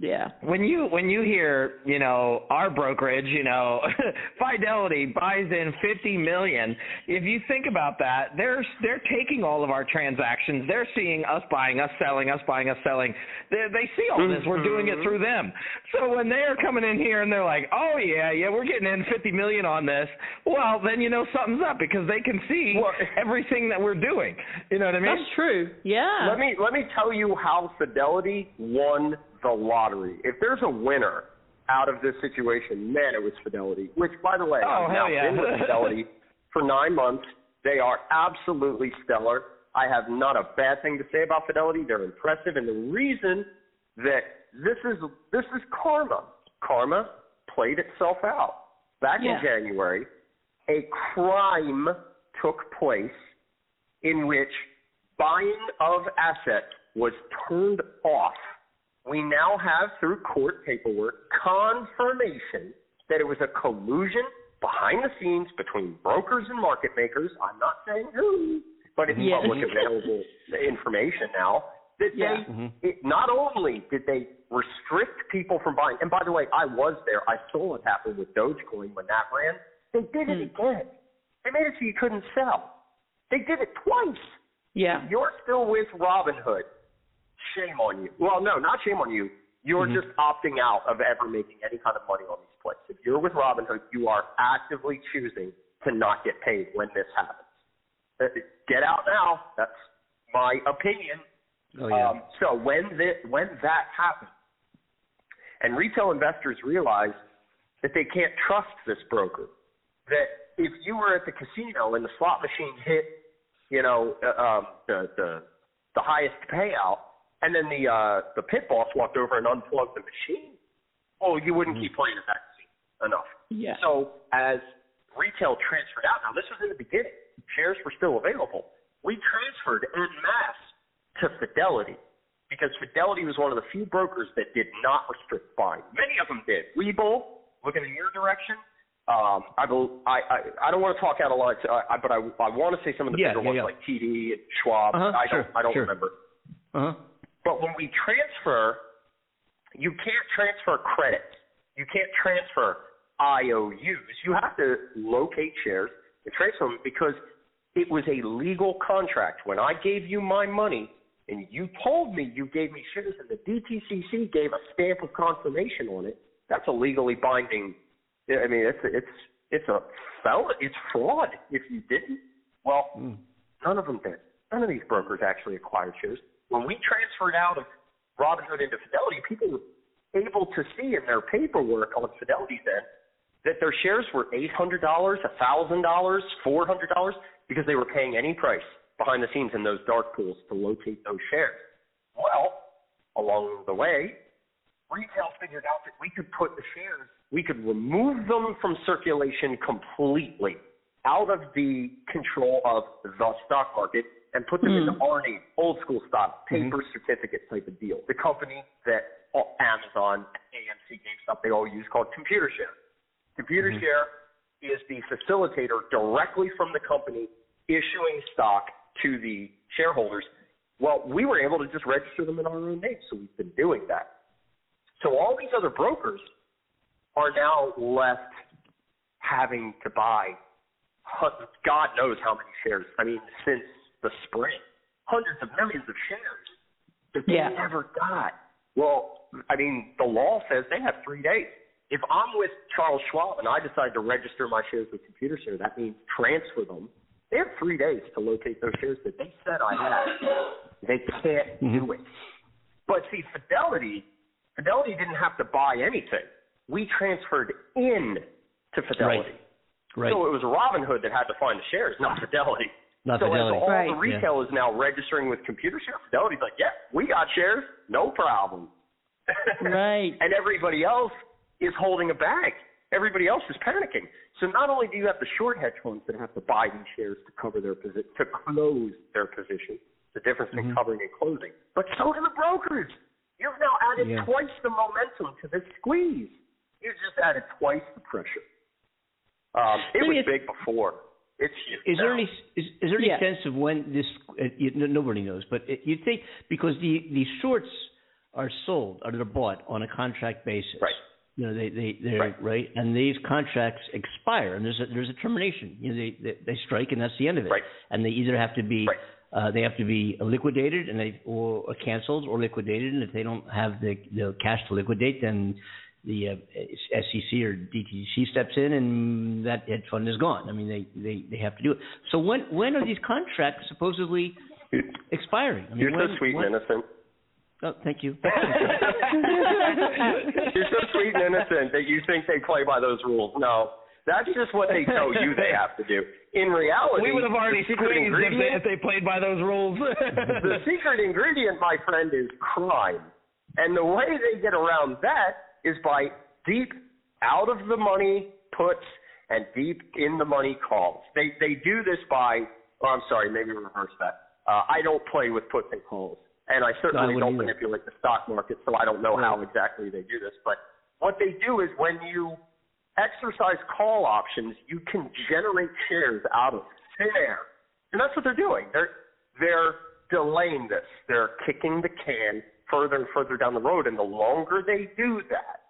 Yeah. when you when you hear you know our brokerage you know fidelity buys in 50 million if you think about that they're they're taking all of our transactions. They're seeing us buying us selling us buying us selling. They they see all this. We're doing it mm-hmm. through them. So when they're coming in here and they're like oh yeah yeah we're getting in 50 million on this well then you know something's up because they can see Well- everything that we're doing. You know what i mean? That's true. Yeah. Let me let me tell you how Fidelity won the lottery. If there's a winner out of this situation, man, it was Fidelity. Which, by the way, Oh, I've now yeah. been with Fidelity for nine months. They are absolutely stellar. I have not a bad thing to say about Fidelity. They're impressive, and the reason that this is this is karma. Karma played itself out back Yeah. in January. A crime took place in which buying of assets was turned off. We now have, through court paperwork, confirmation that it was a collusion behind the scenes between brokers and market makers. I'm not saying who, but it's mm-hmm. Yes. public available information now. That Yeah. they it, not only did they restrict people from buying, and by the way, I was there. I saw what happened with Dogecoin when that ran. They did it hmm. again. They made it so you couldn't sell. They did it twice. yeah. You're still with Robinhood. Shame on you. Well, no, not shame on you. You're Mm-hmm. just opting out of ever making any kind of money on these plays. If you're with Robinhood, you are actively choosing to not get paid when this happens. Uh, Get out now. That's my opinion. Oh, yeah. Um, so when this, when that happens, and retail investors realize that they can't trust this broker, that if you were at the casino and the slot machine hit, you know, uh, um, the the the highest payout, and then the uh, the pit boss walked over and unplugged the machine, oh, you wouldn't keep playing at vaccine enough. Yeah. So as retail transferred out, now this was in the beginning. Shares were still available. We transferred en masse to Fidelity because Fidelity was one of the few brokers that did not restrict buying. Many of them did. Webull, looking in your direction. Um, I, I, I I don't want to talk out of line, uh, I, but I I want to say some of the Yeah, bigger yeah, ones yeah. like TD and Schwab. Uh-huh, I don't sure, I don't sure. remember. Uh-huh. But when we transfer, you can't transfer credits. You can't transfer IOUs. You have to locate shares and transfer them because it was a legal contract. When I gave you my money and you told me you gave me shares and the DTCC gave a stamp of confirmation on it, that's a legally binding. I mean, it's it's it's a felon. It's fraud if you didn't. Well, Mm. None of them did. None of these brokers actually acquired shares. When we transferred out of Robinhood into Fidelity, people were able to see in their paperwork on Fidelity then that their shares were $800, $1,000, $400 because they were paying any price behind the scenes in those dark pools to locate those shares. Well, along the way, retail figured out that we could put the shares, we could remove them from circulation completely out of the control of the stock market and put them into our name, old school stock, mm-hmm. paper certificate type of deal. The company that all- Amazon, AMC, GameStop, they all use called ComputerShare. ComputerShare mm-hmm. is the facilitator directly from the company issuing stock to the shareholders. Well, we were able to just register them in our own name, so we've been doing that. So all these other brokers are now left having to buy God knows how many shares. I mean, since the spring, hundreds of millions of shares that they Yeah. never got. Well, I mean, the law says they have three days. If I'm with Charles Schwab and I decide to register my shares with ComputerShare, that means transfer them. They have three days to locate those shares that they said I had. They can't do mm-hmm. it. But see, Fidelity, Fidelity didn't have to buy anything. We transferred in to Fidelity. Right. So it was Robinhood that had to find the shares, not Fidelity. Not so Fidelity. as all Right. the retail is now registering with ComputerShare, Fidelity's like, yeah, we got shares, no problem. Right. and everybody else is holding a bag. Everybody else is panicking. So not only do you have the short hedge funds that have to buy these shares to cover their position, to close their position, the difference between covering and closing, but so do the brokers. You've now added Yeah. twice the momentum to this squeeze. You just added twice the pressure. Um, it was big before. It's huge Is there any is, is there any Yeah. sense of when this? Uh, you, no- nobody knows, but it, you'd think because the the shorts are sold or they're bought on a contract basis. Right. You know they they they're Right. right, and these contracts expire, and there's a there's a termination. You know they they, they strike, and that's the end of it. Right. And they either have to be Right. uh, they have to be liquidated and they or, or canceled or liquidated, and if they don't have the the cash to liquidate, then the uh, SEC or DTC steps in and that hedge fund is gone. I mean, they, they, they have to do it. So when when are these contracts supposedly expiring? I mean, You're when, so sweet when, and innocent. Oh, thank you. You're so sweet and innocent that you think they play by those rules. No, that's just what they tell you they have to do. In reality, We would have already squeezed if they, if they played by those rules. the secret ingredient, my friend, is crime. And the way they get around that is by deep out of the money puts and deep in the money calls. They they do this by. Oh, I'm sorry, maybe reverse that. Uh, I don't play with puts and calls, and I certainly wouldn't don't either. manipulate the stock market, so I don't know how exactly they do this. But what they do is when you exercise call options, you can generate shares out of thin air, and that's what they're doing. They're they're delaying this. They're kicking the can further and further down the road, and the longer they do that,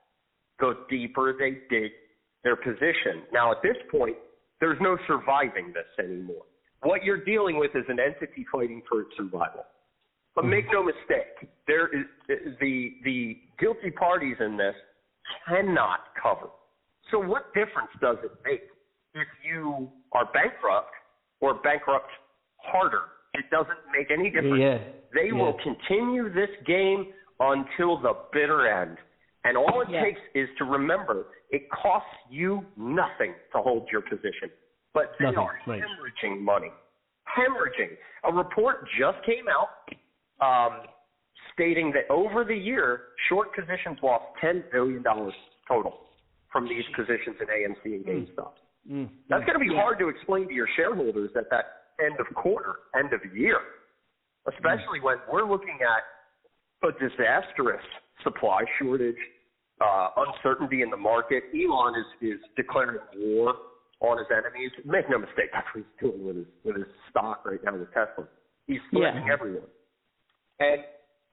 the deeper they dig their position. Now, at this point, there's no surviving this anymore. What you're dealing with is an entity fighting for its survival. But make no mistake, there is the the guilty parties in this cannot cover. So what difference does it make if you are bankrupt or bankrupt harder? It doesn't make any difference. Yeah. They yeah. will continue this game until the bitter end. And all it Yeah. takes is to remember it costs you nothing to hold your position. But they Nothing, are right. hemorrhaging money. Hemorrhaging. A report just came out um, stating that over the year, short positions lost $10 billion total from these positions in AMC and GameStop. Mm. That's going to be Yeah. hard to explain to your shareholders at that end of quarter, end of year, especially when we're looking at a disastrous supply shortage, uh, uncertainty in the market. Elon is, is declaring war on his enemies. Make no mistake, that's what he's doing with his with his stock right now with Tesla. He's threatening Yeah. everyone. And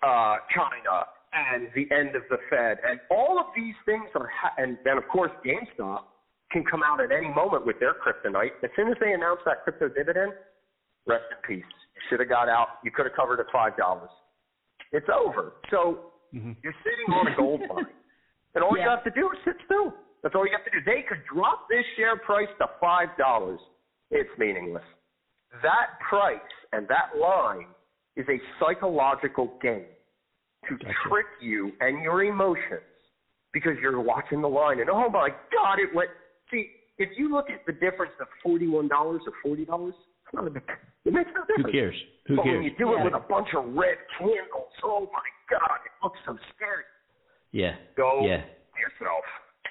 uh, China and the end of the Fed and all of these things are ha- and then of course GameStop can come out at any moment with their kryptonite. As soon as they announce that crypto dividend, rest in peace. You should have got out. You could have covered at five dollars. It's over. So Mhm. you're sitting on a gold mine, and all you have to do is sit still. That's all you have to do. They could drop this share price to five dollars. It's meaningless. That price and that line is a psychological game to Gotcha. trick you and your emotions because you're watching the line and oh my god, it went. See, if you look at the difference of forty-one dollars or forty dollars, it's not a. It makes no Who cares? Who but cares? when you do Yeah. it with a bunch of red candles, oh my god, it looks so scary. Yeah. Go Yeah. yourself.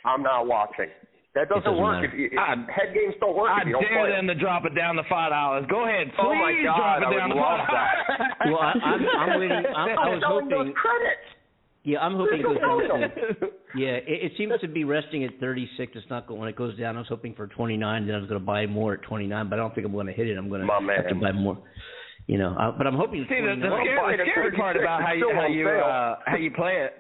I'm not watching. That doesn't, doesn't work. matter. If you, if I- head games don't work I if you don't dare play. them to drop it down to five dollars. Go ahead, please Oh my God, drop it I down would to love $5. Well, I, I'm, I'm waiting. I'm, I was hoping. those credits. Yeah, I'm hoping it goes down. To, yeah, it, it seems to be resting at 36. It's not going when it goes down. I was hoping for 29. Then I was going to buy more at 29, but I don't think I'm going to hit it. I'm going to My have to buy more. You know, uh, but I'm hoping. See, the, the, scary, the scary part about how you how you uh, how you play it.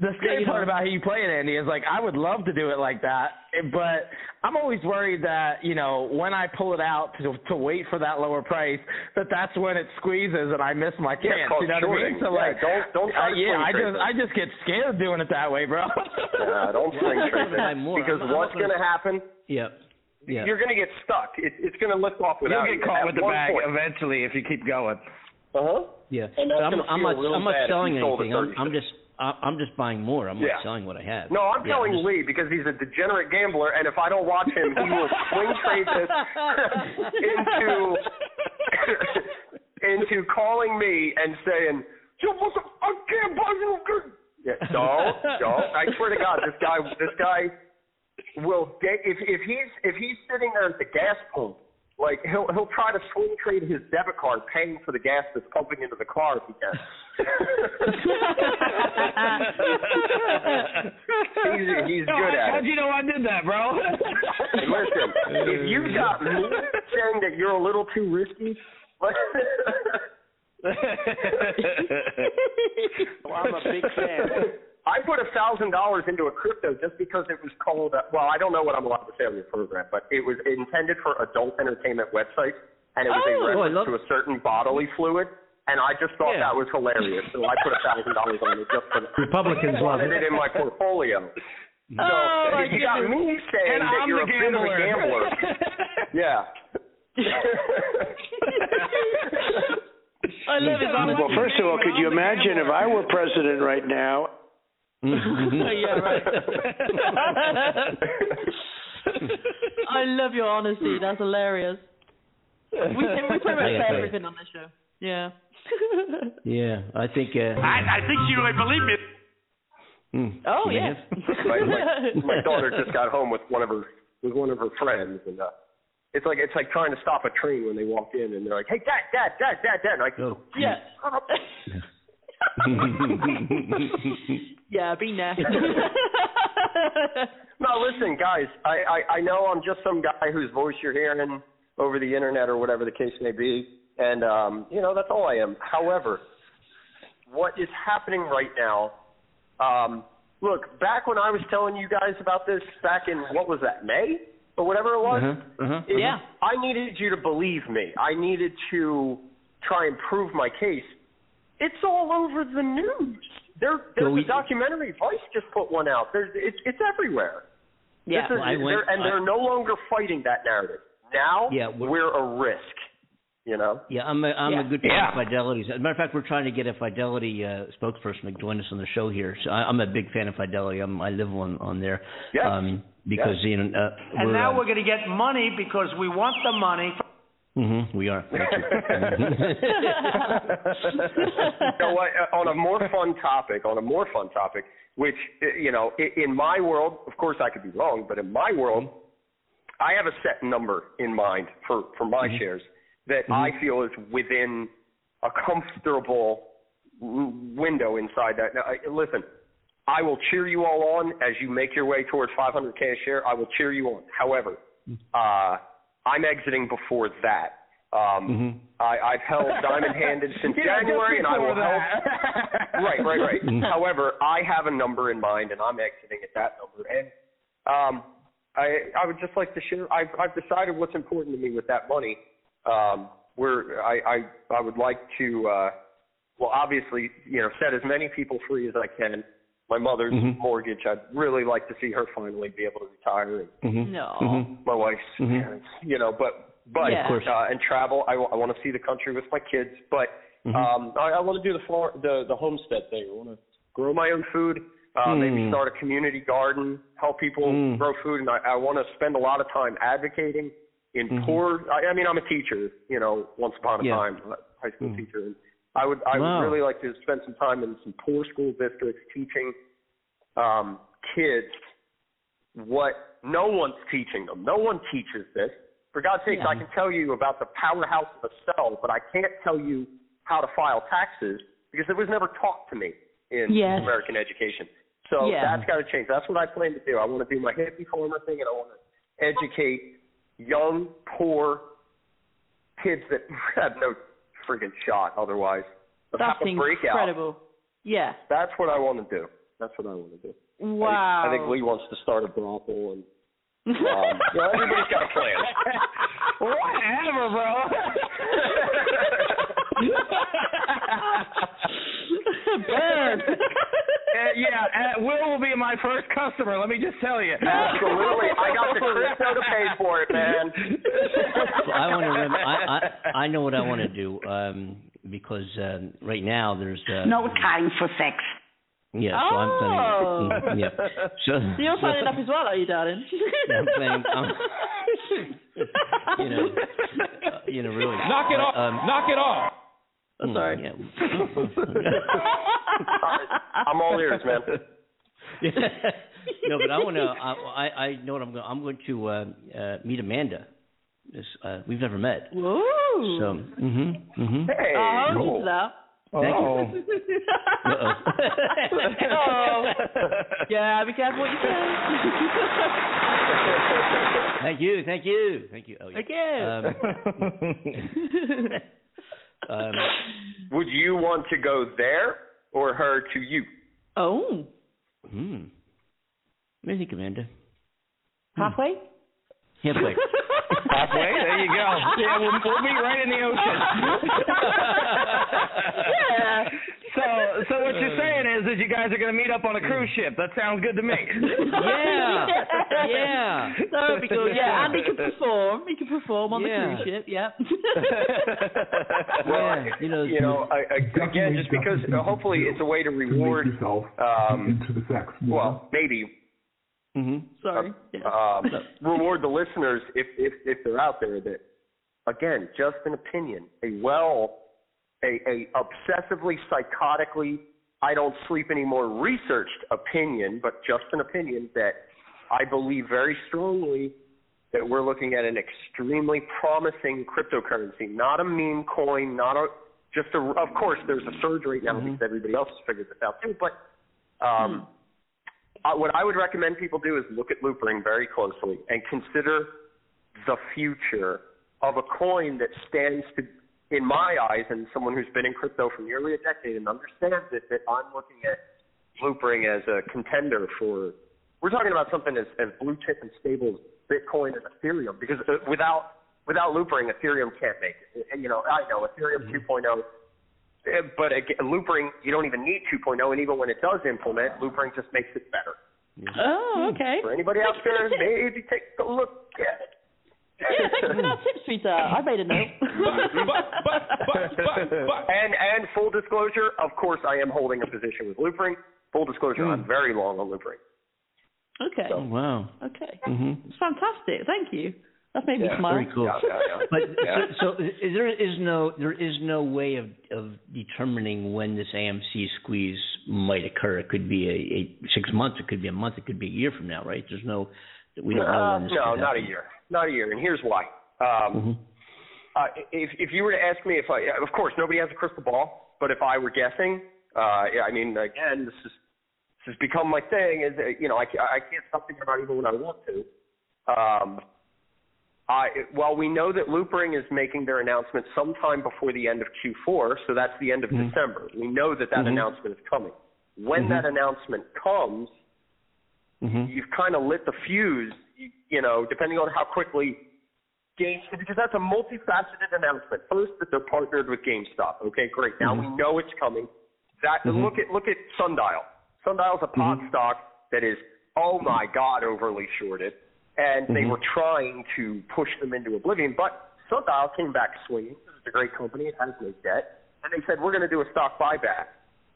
The scary you know- part about how you play it, Andy, is like I would love to do it like that, but I'm always worried that you know when I pull it out to to wait for that lower price, that that's when it squeezes and I miss my chance. it's you know called what I mean? So Yeah, like, don't- don't try uh, to yeah, I just. I just get scared doing it that way, bro. Yeah, don't swing trade Buy Because I'm- I'm what's gonna- going to happen? Yeah. Yeah. You're going to get stuck. It, it's going to lift off You'll get you. caught At with the one bag point. eventually if you keep going. Uh huh. Yeah. And that's But I'm, I'm not. real I'm not selling you sold at anything. I'm, I'm just. I- I'm just buying more. I'm Yeah. not selling what I have. No, I'm Yeah, telling just- Lee because he's a degenerate gambler, and if I don't watch him, he will swing trade this into into calling me and saying, "Joe, what's up? I can't buy you good." Yeah, don't, don't. I swear to God, this guy, this guy will get if if he's if he's sitting there at the gas pump Like he'll he'll try to swing trade his debit card, paying for the gas that's pumping into the car if he can. he's he's good at How'd it. you know I did that, bro? Listen, if you got me saying that you're a little too risky, Well, I'm a big fan. I put a thousand dollars into a crypto just because it was called. Uh, well, I don't know what I'm allowed to say on your program, but it was intended for adult entertainment websites, and it was Oh, a I reference love- to a certain bodily fluid, and I just thought Yeah. that was hilarious, so I put a thousand dollars on it just for Republicans love wanted it. it in my portfolio. So Oh, my you got me saying and that I'm you're the a bit of a gambler. gambler. yeah. I love his honesty. Well, first of all, could you imagine if I were president right now? yeah, right. I love your honesty. That's hilarious. We, we pretty much say everything on this show. Yeah. Yeah, I think. Uh, I, I think she would believe me. hmm, oh she may yeah. my, my my daughter just got home with one of her with one of her friends, and uh, it's like it's like trying to stop a train when they walk in, and they're like, "Hey, dad, dad, dad, dad, dad," and I go, Oh. yeah. "Shut up." yeah, be nasty. No, listen, guys. I, I I know I'm just some guy whose voice you're hearing over the internet or whatever the case may be, and um, you know that's all I am. However, what is happening right now? Um, look, back when I was telling you guys about this, back in what was that May or whatever it was. Uh-huh, uh-huh. it- Yeah. I needed you to believe me. I needed to try and prove my case. It's all over the news. There, there's So we- a documentary. Vice just put one out. There's, it's, it's everywhere. yeah. This is, I went- they're, and I- they're no longer fighting that narrative. Now Yeah, we're- we're, a risk. You know. Yeah, I'm a I'm Yeah. a good fan Yeah. of Fidelity's. As a matter of fact, we're trying to get a Fidelity uh, spokesperson to join us on the show here. So I, I'm a big fan of Fidelity. I'm, I live on on there. Yes. Um, because you know. Uh, And now uh, we're going to get money because we want the money. Mhm, we are. Thank you know what? uh, On a more fun topic, on a more fun topic, which uh, you know, in my world, of course, I could be wrong, but in my world, I have a set number in mind for for my shares that I feel is within a comfortable window inside that. Now, I, listen, I will cheer you all on as you make your way towards 500k a share. I will cheer you on. However, uh, I'm exiting before that. Um, I, I've held diamond handed since January, and I will before help. that. right, right, right. However, I have a number in mind, and I'm exiting at that number. And um, I, I would just like to share. I've, I've decided what's important to me with that money. Um, where I, I, I would like to, uh, well, obviously, you know, set as many people free as I can. My mother's mortgage. I'd really like to see her finally be able to retire, and Mhm, No. mhm. my wife's Mhm. parents. You know, but but Yeah. Uh, and travel. I, w- I want to see the country with my kids, but Mhm. um, I, I want to do the far, the the homestead thing. I want to grow my own food. Uh, Maybe Mm. start a community garden, help people Mm. grow food, and I, I want to spend a lot of time advocating in Mhm. poor. I, I mean, I'm a teacher. You know, once upon a Yeah. time, a high school Mm. teacher, and I would I Wow. would really like to spend some time in some poor school districts teaching um, kids what no one's teaching them. No one teaches this. For God's sakes, Yeah. I can tell you about the powerhouse of a cell, but I can't tell you how to file taxes because it was never taught to me in Yes. American education. So Yeah. that's got to change. That's what I plan to do. I want to do my hippie farmer thing, and I want to educate young, poor kids that have no friggin' shot otherwise That's how to break out. incredible. Yeah. That's what I want to do. That's what I want to do. Wow. I, I think Lee wants to start a brothel, and um, know, everybody's got a plan. Whatever, bro. Burn. Uh, yeah, uh, Will will be my first customer. Let me just tell you. Absolutely, I got the crypto to pay for it, man. So I want to. Rem- I, I I know what I want to do. Um, because um, right now there's. Uh, No time for sex. Yeah. So I'm Oh. planning. Yeah. So. So you're signing up as well, are you, darling? I'm saying, um, you know, uh, you know, really. Knock it off. Um, Knock it off. Oh, sorry. Yeah. I'm all ears, man. no, but I want to. I, I I know what I'm going. I'm going to uh, uh, meet Amanda. This, uh, we've never met. Whoa. So, mhm, mhm. Hey, oh, I'm cool. Thank you. Oh. Uh-oh. oh. Yeah, be careful what you say. Thank you, thank you, thank you. Oh, yeah. Again. Um, um, Would you want to go there or her to you? oh. hmm. What do you think, Amanda? Halfway? Halfway. Halfway, there you go. Yeah, we'll, we'll meet right in the ocean. Yeah. So, so what you're saying is, is you guys are going to meet up on a cruise ship. That sounds good to me. Yeah. Yeah. That would be good. Yeah, and he can perform. He can perform on Yeah. the cruise ship. Yeah. Well, Yeah, you know, you know, I, I, again, just because uh, hopefully it's a way to reward, yourself um, into the sex well, maybe Mhm. Sorry. Yeah. um, reward the listeners if, if if they're out there that again just an opinion a well a, a obsessively psychotically i don't sleep anymore researched opinion but just an opinion that i believe very strongly that we're looking at an extremely promising cryptocurrency not a meme coin not a just a of course there's a surge right now because everybody else has figured this out too but um uh, what I would recommend people do is look at Loopring very closely and consider the future of a coin that stands to, in my eyes, and someone who's been in crypto for nearly a decade and understands it, that I'm looking at Loopring as a contender for. We're talking about something as, as blue chip and stable as Bitcoin and Ethereum, because uh, without without Loopring, Ethereum can't make it. And, you know, I know Ethereum 2.0 uh, Eh, but again, Loopring, you don't even need 2.0, and even when it does implement, Loopring just makes it better. Oh, okay. For anybody out there, maybe take a look at it. Yeah, thank you for that tip, sweetheart. Uh, I made a note. and and full disclosure, of course, I am holding a position with Loopring. Full disclosure, I'm very long on Loopring. okay. Oh, wow. Okay. Mhm. It's fantastic. Thank you. That's made me Yeah, smile. Very cool. Yeah, yeah, yeah. But Yeah. so, so is, there is no there is no way of of determining when this AMC squeeze might occur. It could be a, a six months. It could be a month. It could be a year from now. Right? There's no we don't know Uh, when no, could not a year. Not a year, and here's why. Um, Mhm. uh, if if you were to ask me if I, of course, nobody has a crystal ball, but if I were guessing, uh, yeah, I mean, again, this is this has become my thing. Is that, you know, I I can't stop thinking about it even when I want to. Um, I well, we know that Loopring is making their announcement sometime before the end of Q4, so that's the end of Mhm. December. We know that that Mhm. announcement is coming. When Mhm. that announcement comes, Mhm. you've kind of lit the fuse, you, you know, depending on how quickly GameStop, because that's a multifaceted announcement. First, that they're partnered with GameStop. Okay, great. Now we know it's coming. That Mhm. look at look at Sundial. Sundial's a pot stock that is, oh my God, overly shorted, and they Mhm. were trying to push them into oblivion. But Sundial came back swinging. It's a great company. It has no debt, and they said we're going to do a stock buyback,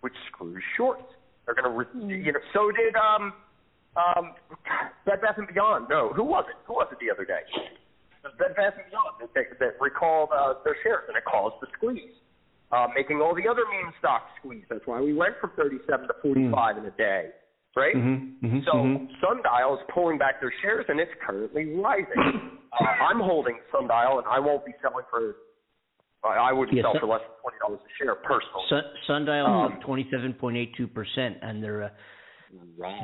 which screws shorts. They're going to, re- you know. So did um um Bed Bath and Beyond. No, who was it? Who was it the other day? Bed Bath and Beyond that, that, that recalled uh, their shares, and it caused the squeeze, uh, making all the other meme stocks squeeze. That's why we went from 37 to 45 in a day, right? Mhm. Mhm. So Mhm. Sundial is pulling back their shares, and it's currently rising. uh, I'm holding Sundial, and I won't be selling for. I I wouldn't Yeah, sell for less than twenty dollars a share personally. Sun, Sundial Um, is twenty seven point eight two percent, and they're uh,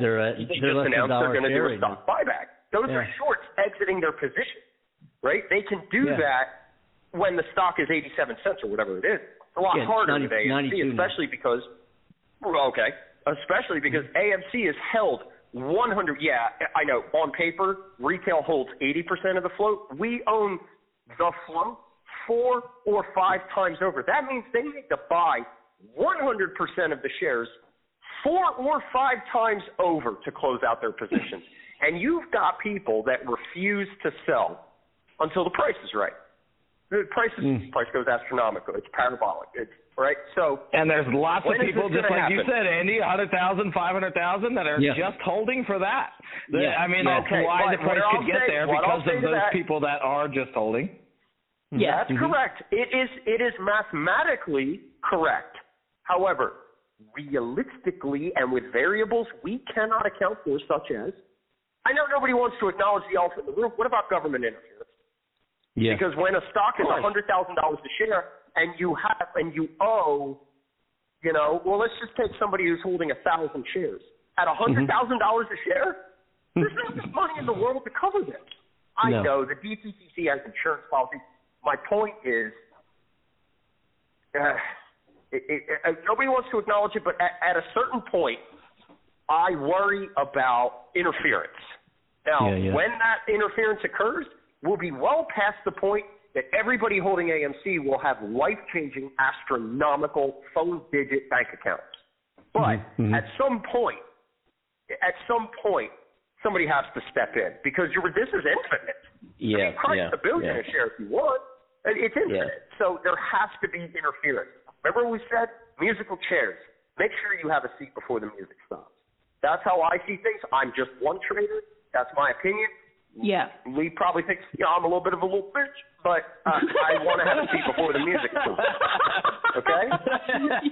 they're uh, they they're just less than a announced they're going to do a right stock buyback. Those are shorts exiting their position, right? They can do Yeah. that when the stock is 87 cents or whatever it is. It's a lot Yeah, harder 90 with AMC, 92 now. especially because, well, okay, especially because AMC is held 100. Yeah, I know. On paper, retail holds 80% of the float. We own the float four or five times over. That means they need to buy 100% of the shares four or five times over to close out their positions. and you've got people that refuse to sell until the price is right. The price is, Mm. price goes astronomical. It's parabolic. It's right. So And there's lots of people, just gonna like you said, Andy, 100,000, 500,000 that are Yeah. just holding for that. The- Yeah. I mean, Yeah. that's Okay, why but the price what I'll could get say- there because say of those that- people that are just holding. Yeah. That's Mhm. correct. It is it is mathematically correct. However, realistically and with variables we cannot account for, such as I know nobody wants to acknowledge the elephant in the room. What about government interference? Yeah. Because when a stock is a hundred thousand dollars a share and you have and you owe, you know, well let's just take somebody who's holding a thousand shares at a hundred thousand dollars a share. There's not enough money in the world to cover this. I No. know the DTCC has insurance policies. My point is, uh, it, it, uh, nobody wants to acknowledge it, but at, at a certain point, I worry about interference. Now, Yeah, yeah. when that interference occurs, we'll be well past the point that everybody holding AMC will have life-changing, astronomical phone-digit bank accounts. But Mhm, mhm. at some point, at some point, somebody has to step in because you're, this is infinite. I Yeah, mean, Christ, yeah, a billion yeah. a share if you want. It's infinite. So there has to be interference. Remember what we said musical chairs. Make sure you have a seat before the music stops. That's how I see things. I'm just one trader. That's my opinion. Yeah. Lee probably thinks, you know, I'm a little bit of a little bitch, but uh, I want to have a seat before the music stops. Okay?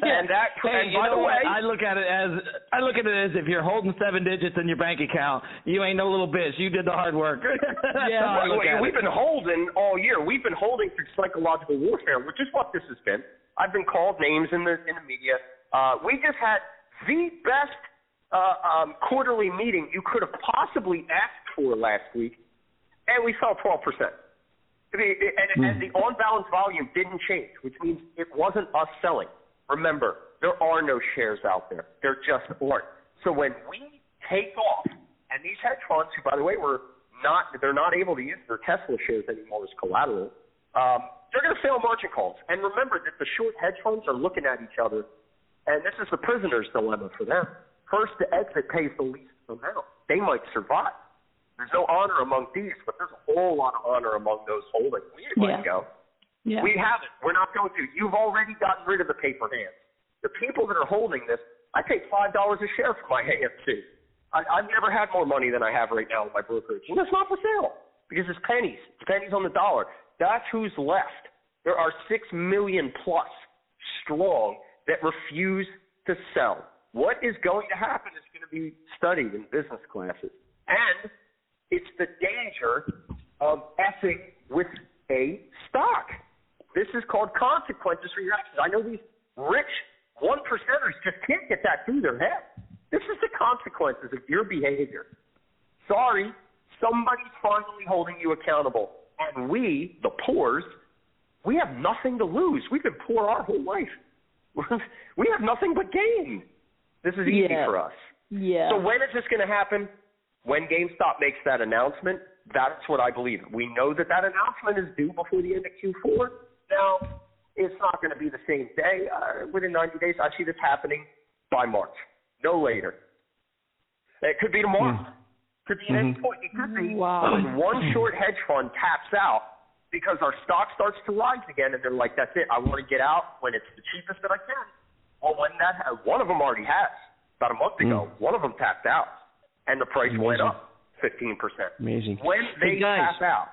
And that, Hey, and by the way, what? I look at it as I look at it as if you're holding seven digits in your bank account, you ain't no little bitch. You did the hard work. Yeah. how I Well, look we've it. been holding all year. We've been holding through psychological warfare, which is what this has been. I've been called names in the in the media. Uh, we just had the best uh, um, quarterly meeting you could have possibly asked for last week, and we saw 12 percent. And, and the on balance volume didn't change, which means it wasn't us selling. Remember, there are no shares out there. There just aren't. So when we take off, and these hedge funds, who by the way were not, they're not able to use their Tesla shares anymore as collateral. Um, they're going to fail margin calls. And remember that the short hedge funds are looking at each other, and this is the prisoner's dilemma for them. First to exit pays the least amount. They might survive. There's no honor among thieves, but there's a whole lot of honor among those holding. We ain't letting Yeah. go. Yeah. We haven't. We're not going to. You've already gotten rid of the paper hands. The people that are holding this, I pay five dollars a share for my AMC. I, I've never had more money than I have right now in my brokerage, and it's not for sale because it's pennies. It's pennies on the dollar. That's who's left. There are six million plus strong that refuse to sell. What is going to happen is going to be studied in business classes, and it's the danger of effing with a stock. This is called consequences for your actions. I know these rich one percenters just can't get that through their head. This is the consequences of your behavior. Sorry, somebody's finally holding you accountable. And we, the poors, we have nothing to lose. We've been poor our whole life. we have nothing but gain. This is easy Yeah. for us. yeah. So when is this going to happen? When GameStop makes that announcement, that's what I believe. We know that that announcement is due before the end of Q4. Now, it's not going to be the same day. Uh, within 90 days, I see this happening by March, no later. It could be tomorrow. Hmm. Could be at any mm-hmm. point. It could be Wow. when one short hedge fund taps out because our stock starts to rise again, and they're like, "That's it. I want to get out when it's the cheapest that I can." Well, when that ha- one of them already has about a month ago, hmm. one of them tapped out, and the price went up 15 percent. Amazing. When they Hey, guys. tap out,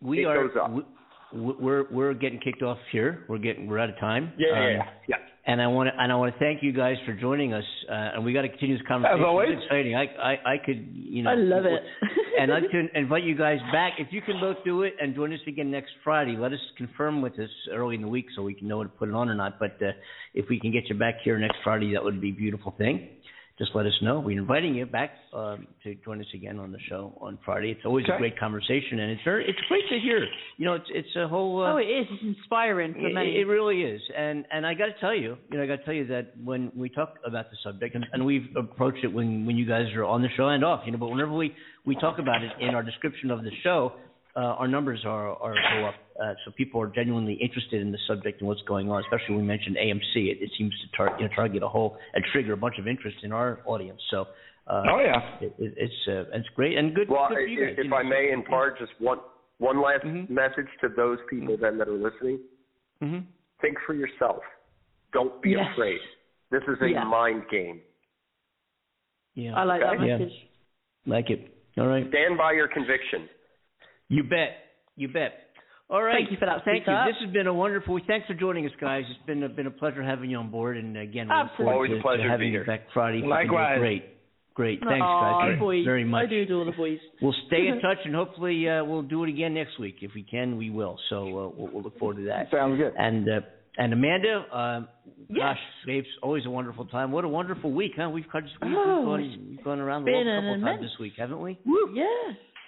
we it are goes up. we- we're we're getting kicked off here. We're getting we're out of time. yeah, Um, yeah, yeah, yeah. And I want to and I want to thank you guys for joining us. Uh, and we got to continue this conversation. As always. It's exciting. I I I could you know. I love it. and I'd like to invite you guys back. If you can both do it and join us again next Friday, let us confirm with us early in the week so we can know to put it on or not. But uh, if we can get you back here next Friday, that would be a beautiful thing. Just let us know. We're inviting you back um, to join us again on the show on Friday. It's always a great conversation, and it's very it's great to hear. You know, it's it's a whole. Uh, oh, it is. It's inspiring for it, many. it really is, and and I got to tell you, you know, I got to tell you that when we talk about the subject, and, and we've approached it when when you guys are on the show and off, you know, but whenever we we talk about it in our description of the show, uh, our numbers are are go up, uh, so people are genuinely interested in the subject and what's going on. Especially when we mentioned AMC, it, it seems to tar- you know, target a whole and trigger a bunch of interest in our audience. So. Uh, Oh yeah. it, it, it's uh, it's great and good. Well, good for if, you if you know. I may impart just one one last Mhm. message to those people then that are listening, Mhm. think for yourself. Don't be Yes. afraid. This is a Yeah. mind game. Yeah, I like that Okay. Yeah. message. like it. All right. Stand by your conviction. You bet. You bet. All right. Thank you for that, Thank you. Peter. This has been a wonderful. Thanks for joining us, guys. It's been a, been a pleasure having you on board. And again, we look Absolutely. forward Always a pleasure to to having you here. back Friday. Likewise. Great. Great. Thanks, Aw, guys, the very, boys. very much. I do adore the boys. We'll stay in touch, and hopefully uh, we'll do it again next week. If we can, we will. So uh, we'll, we'll look forward to that. Sounds good. And uh, and Amanda, um, Yes. gosh, it's always a wonderful time. What a wonderful week, huh? We've, cut- we've, Oh, gone, we've gone around the world a an couple of times immense- this week, haven't we? Woo, yeah.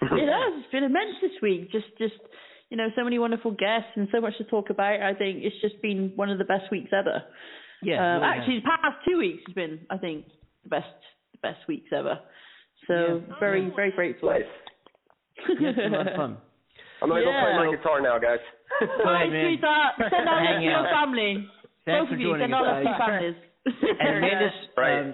it has. It's been immense this week. Just, just you know, so many wonderful guests and so much to talk about. I think it's just been one of the best weeks ever. Yeah. Um, it really actually, the past two weeks has been, I think, the best, the best weeks ever. So Yeah. very, oh. very grateful. Nice. Yeah, it's been a fun. I'm gonna go play my guitar now, guys. Go Bye, man. sweetheart. Send our love to your family. Thanks Both for of you, joining send us, our love to your families. And Amanda, Right. um,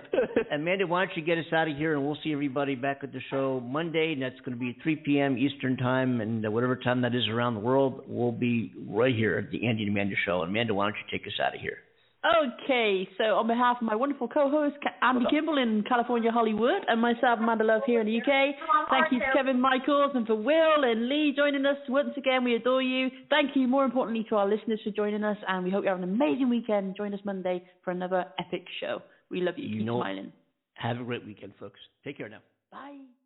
Amanda, why don't you get us out of here, and we'll see everybody back at the show Monday, and that's going to be 3 p.m. Eastern time, and whatever time that is around the world, we'll be right here at the Andy and Amanda show. Amanda, why don't you take us out of here? Okay, so on behalf of my wonderful co-host Andy Kimball in California, Hollywood, and myself, Amanda Love, here in the UK, thank you to Kevin Michaels and for Will and Lee joining us once again. We adore you. Thank you, more importantly, to our listeners for joining us, and we hope you have an amazing weekend. Join us Monday for another epic show. We love you. You Keep know- smiling. Have a great weekend, folks. Take care now. Bye.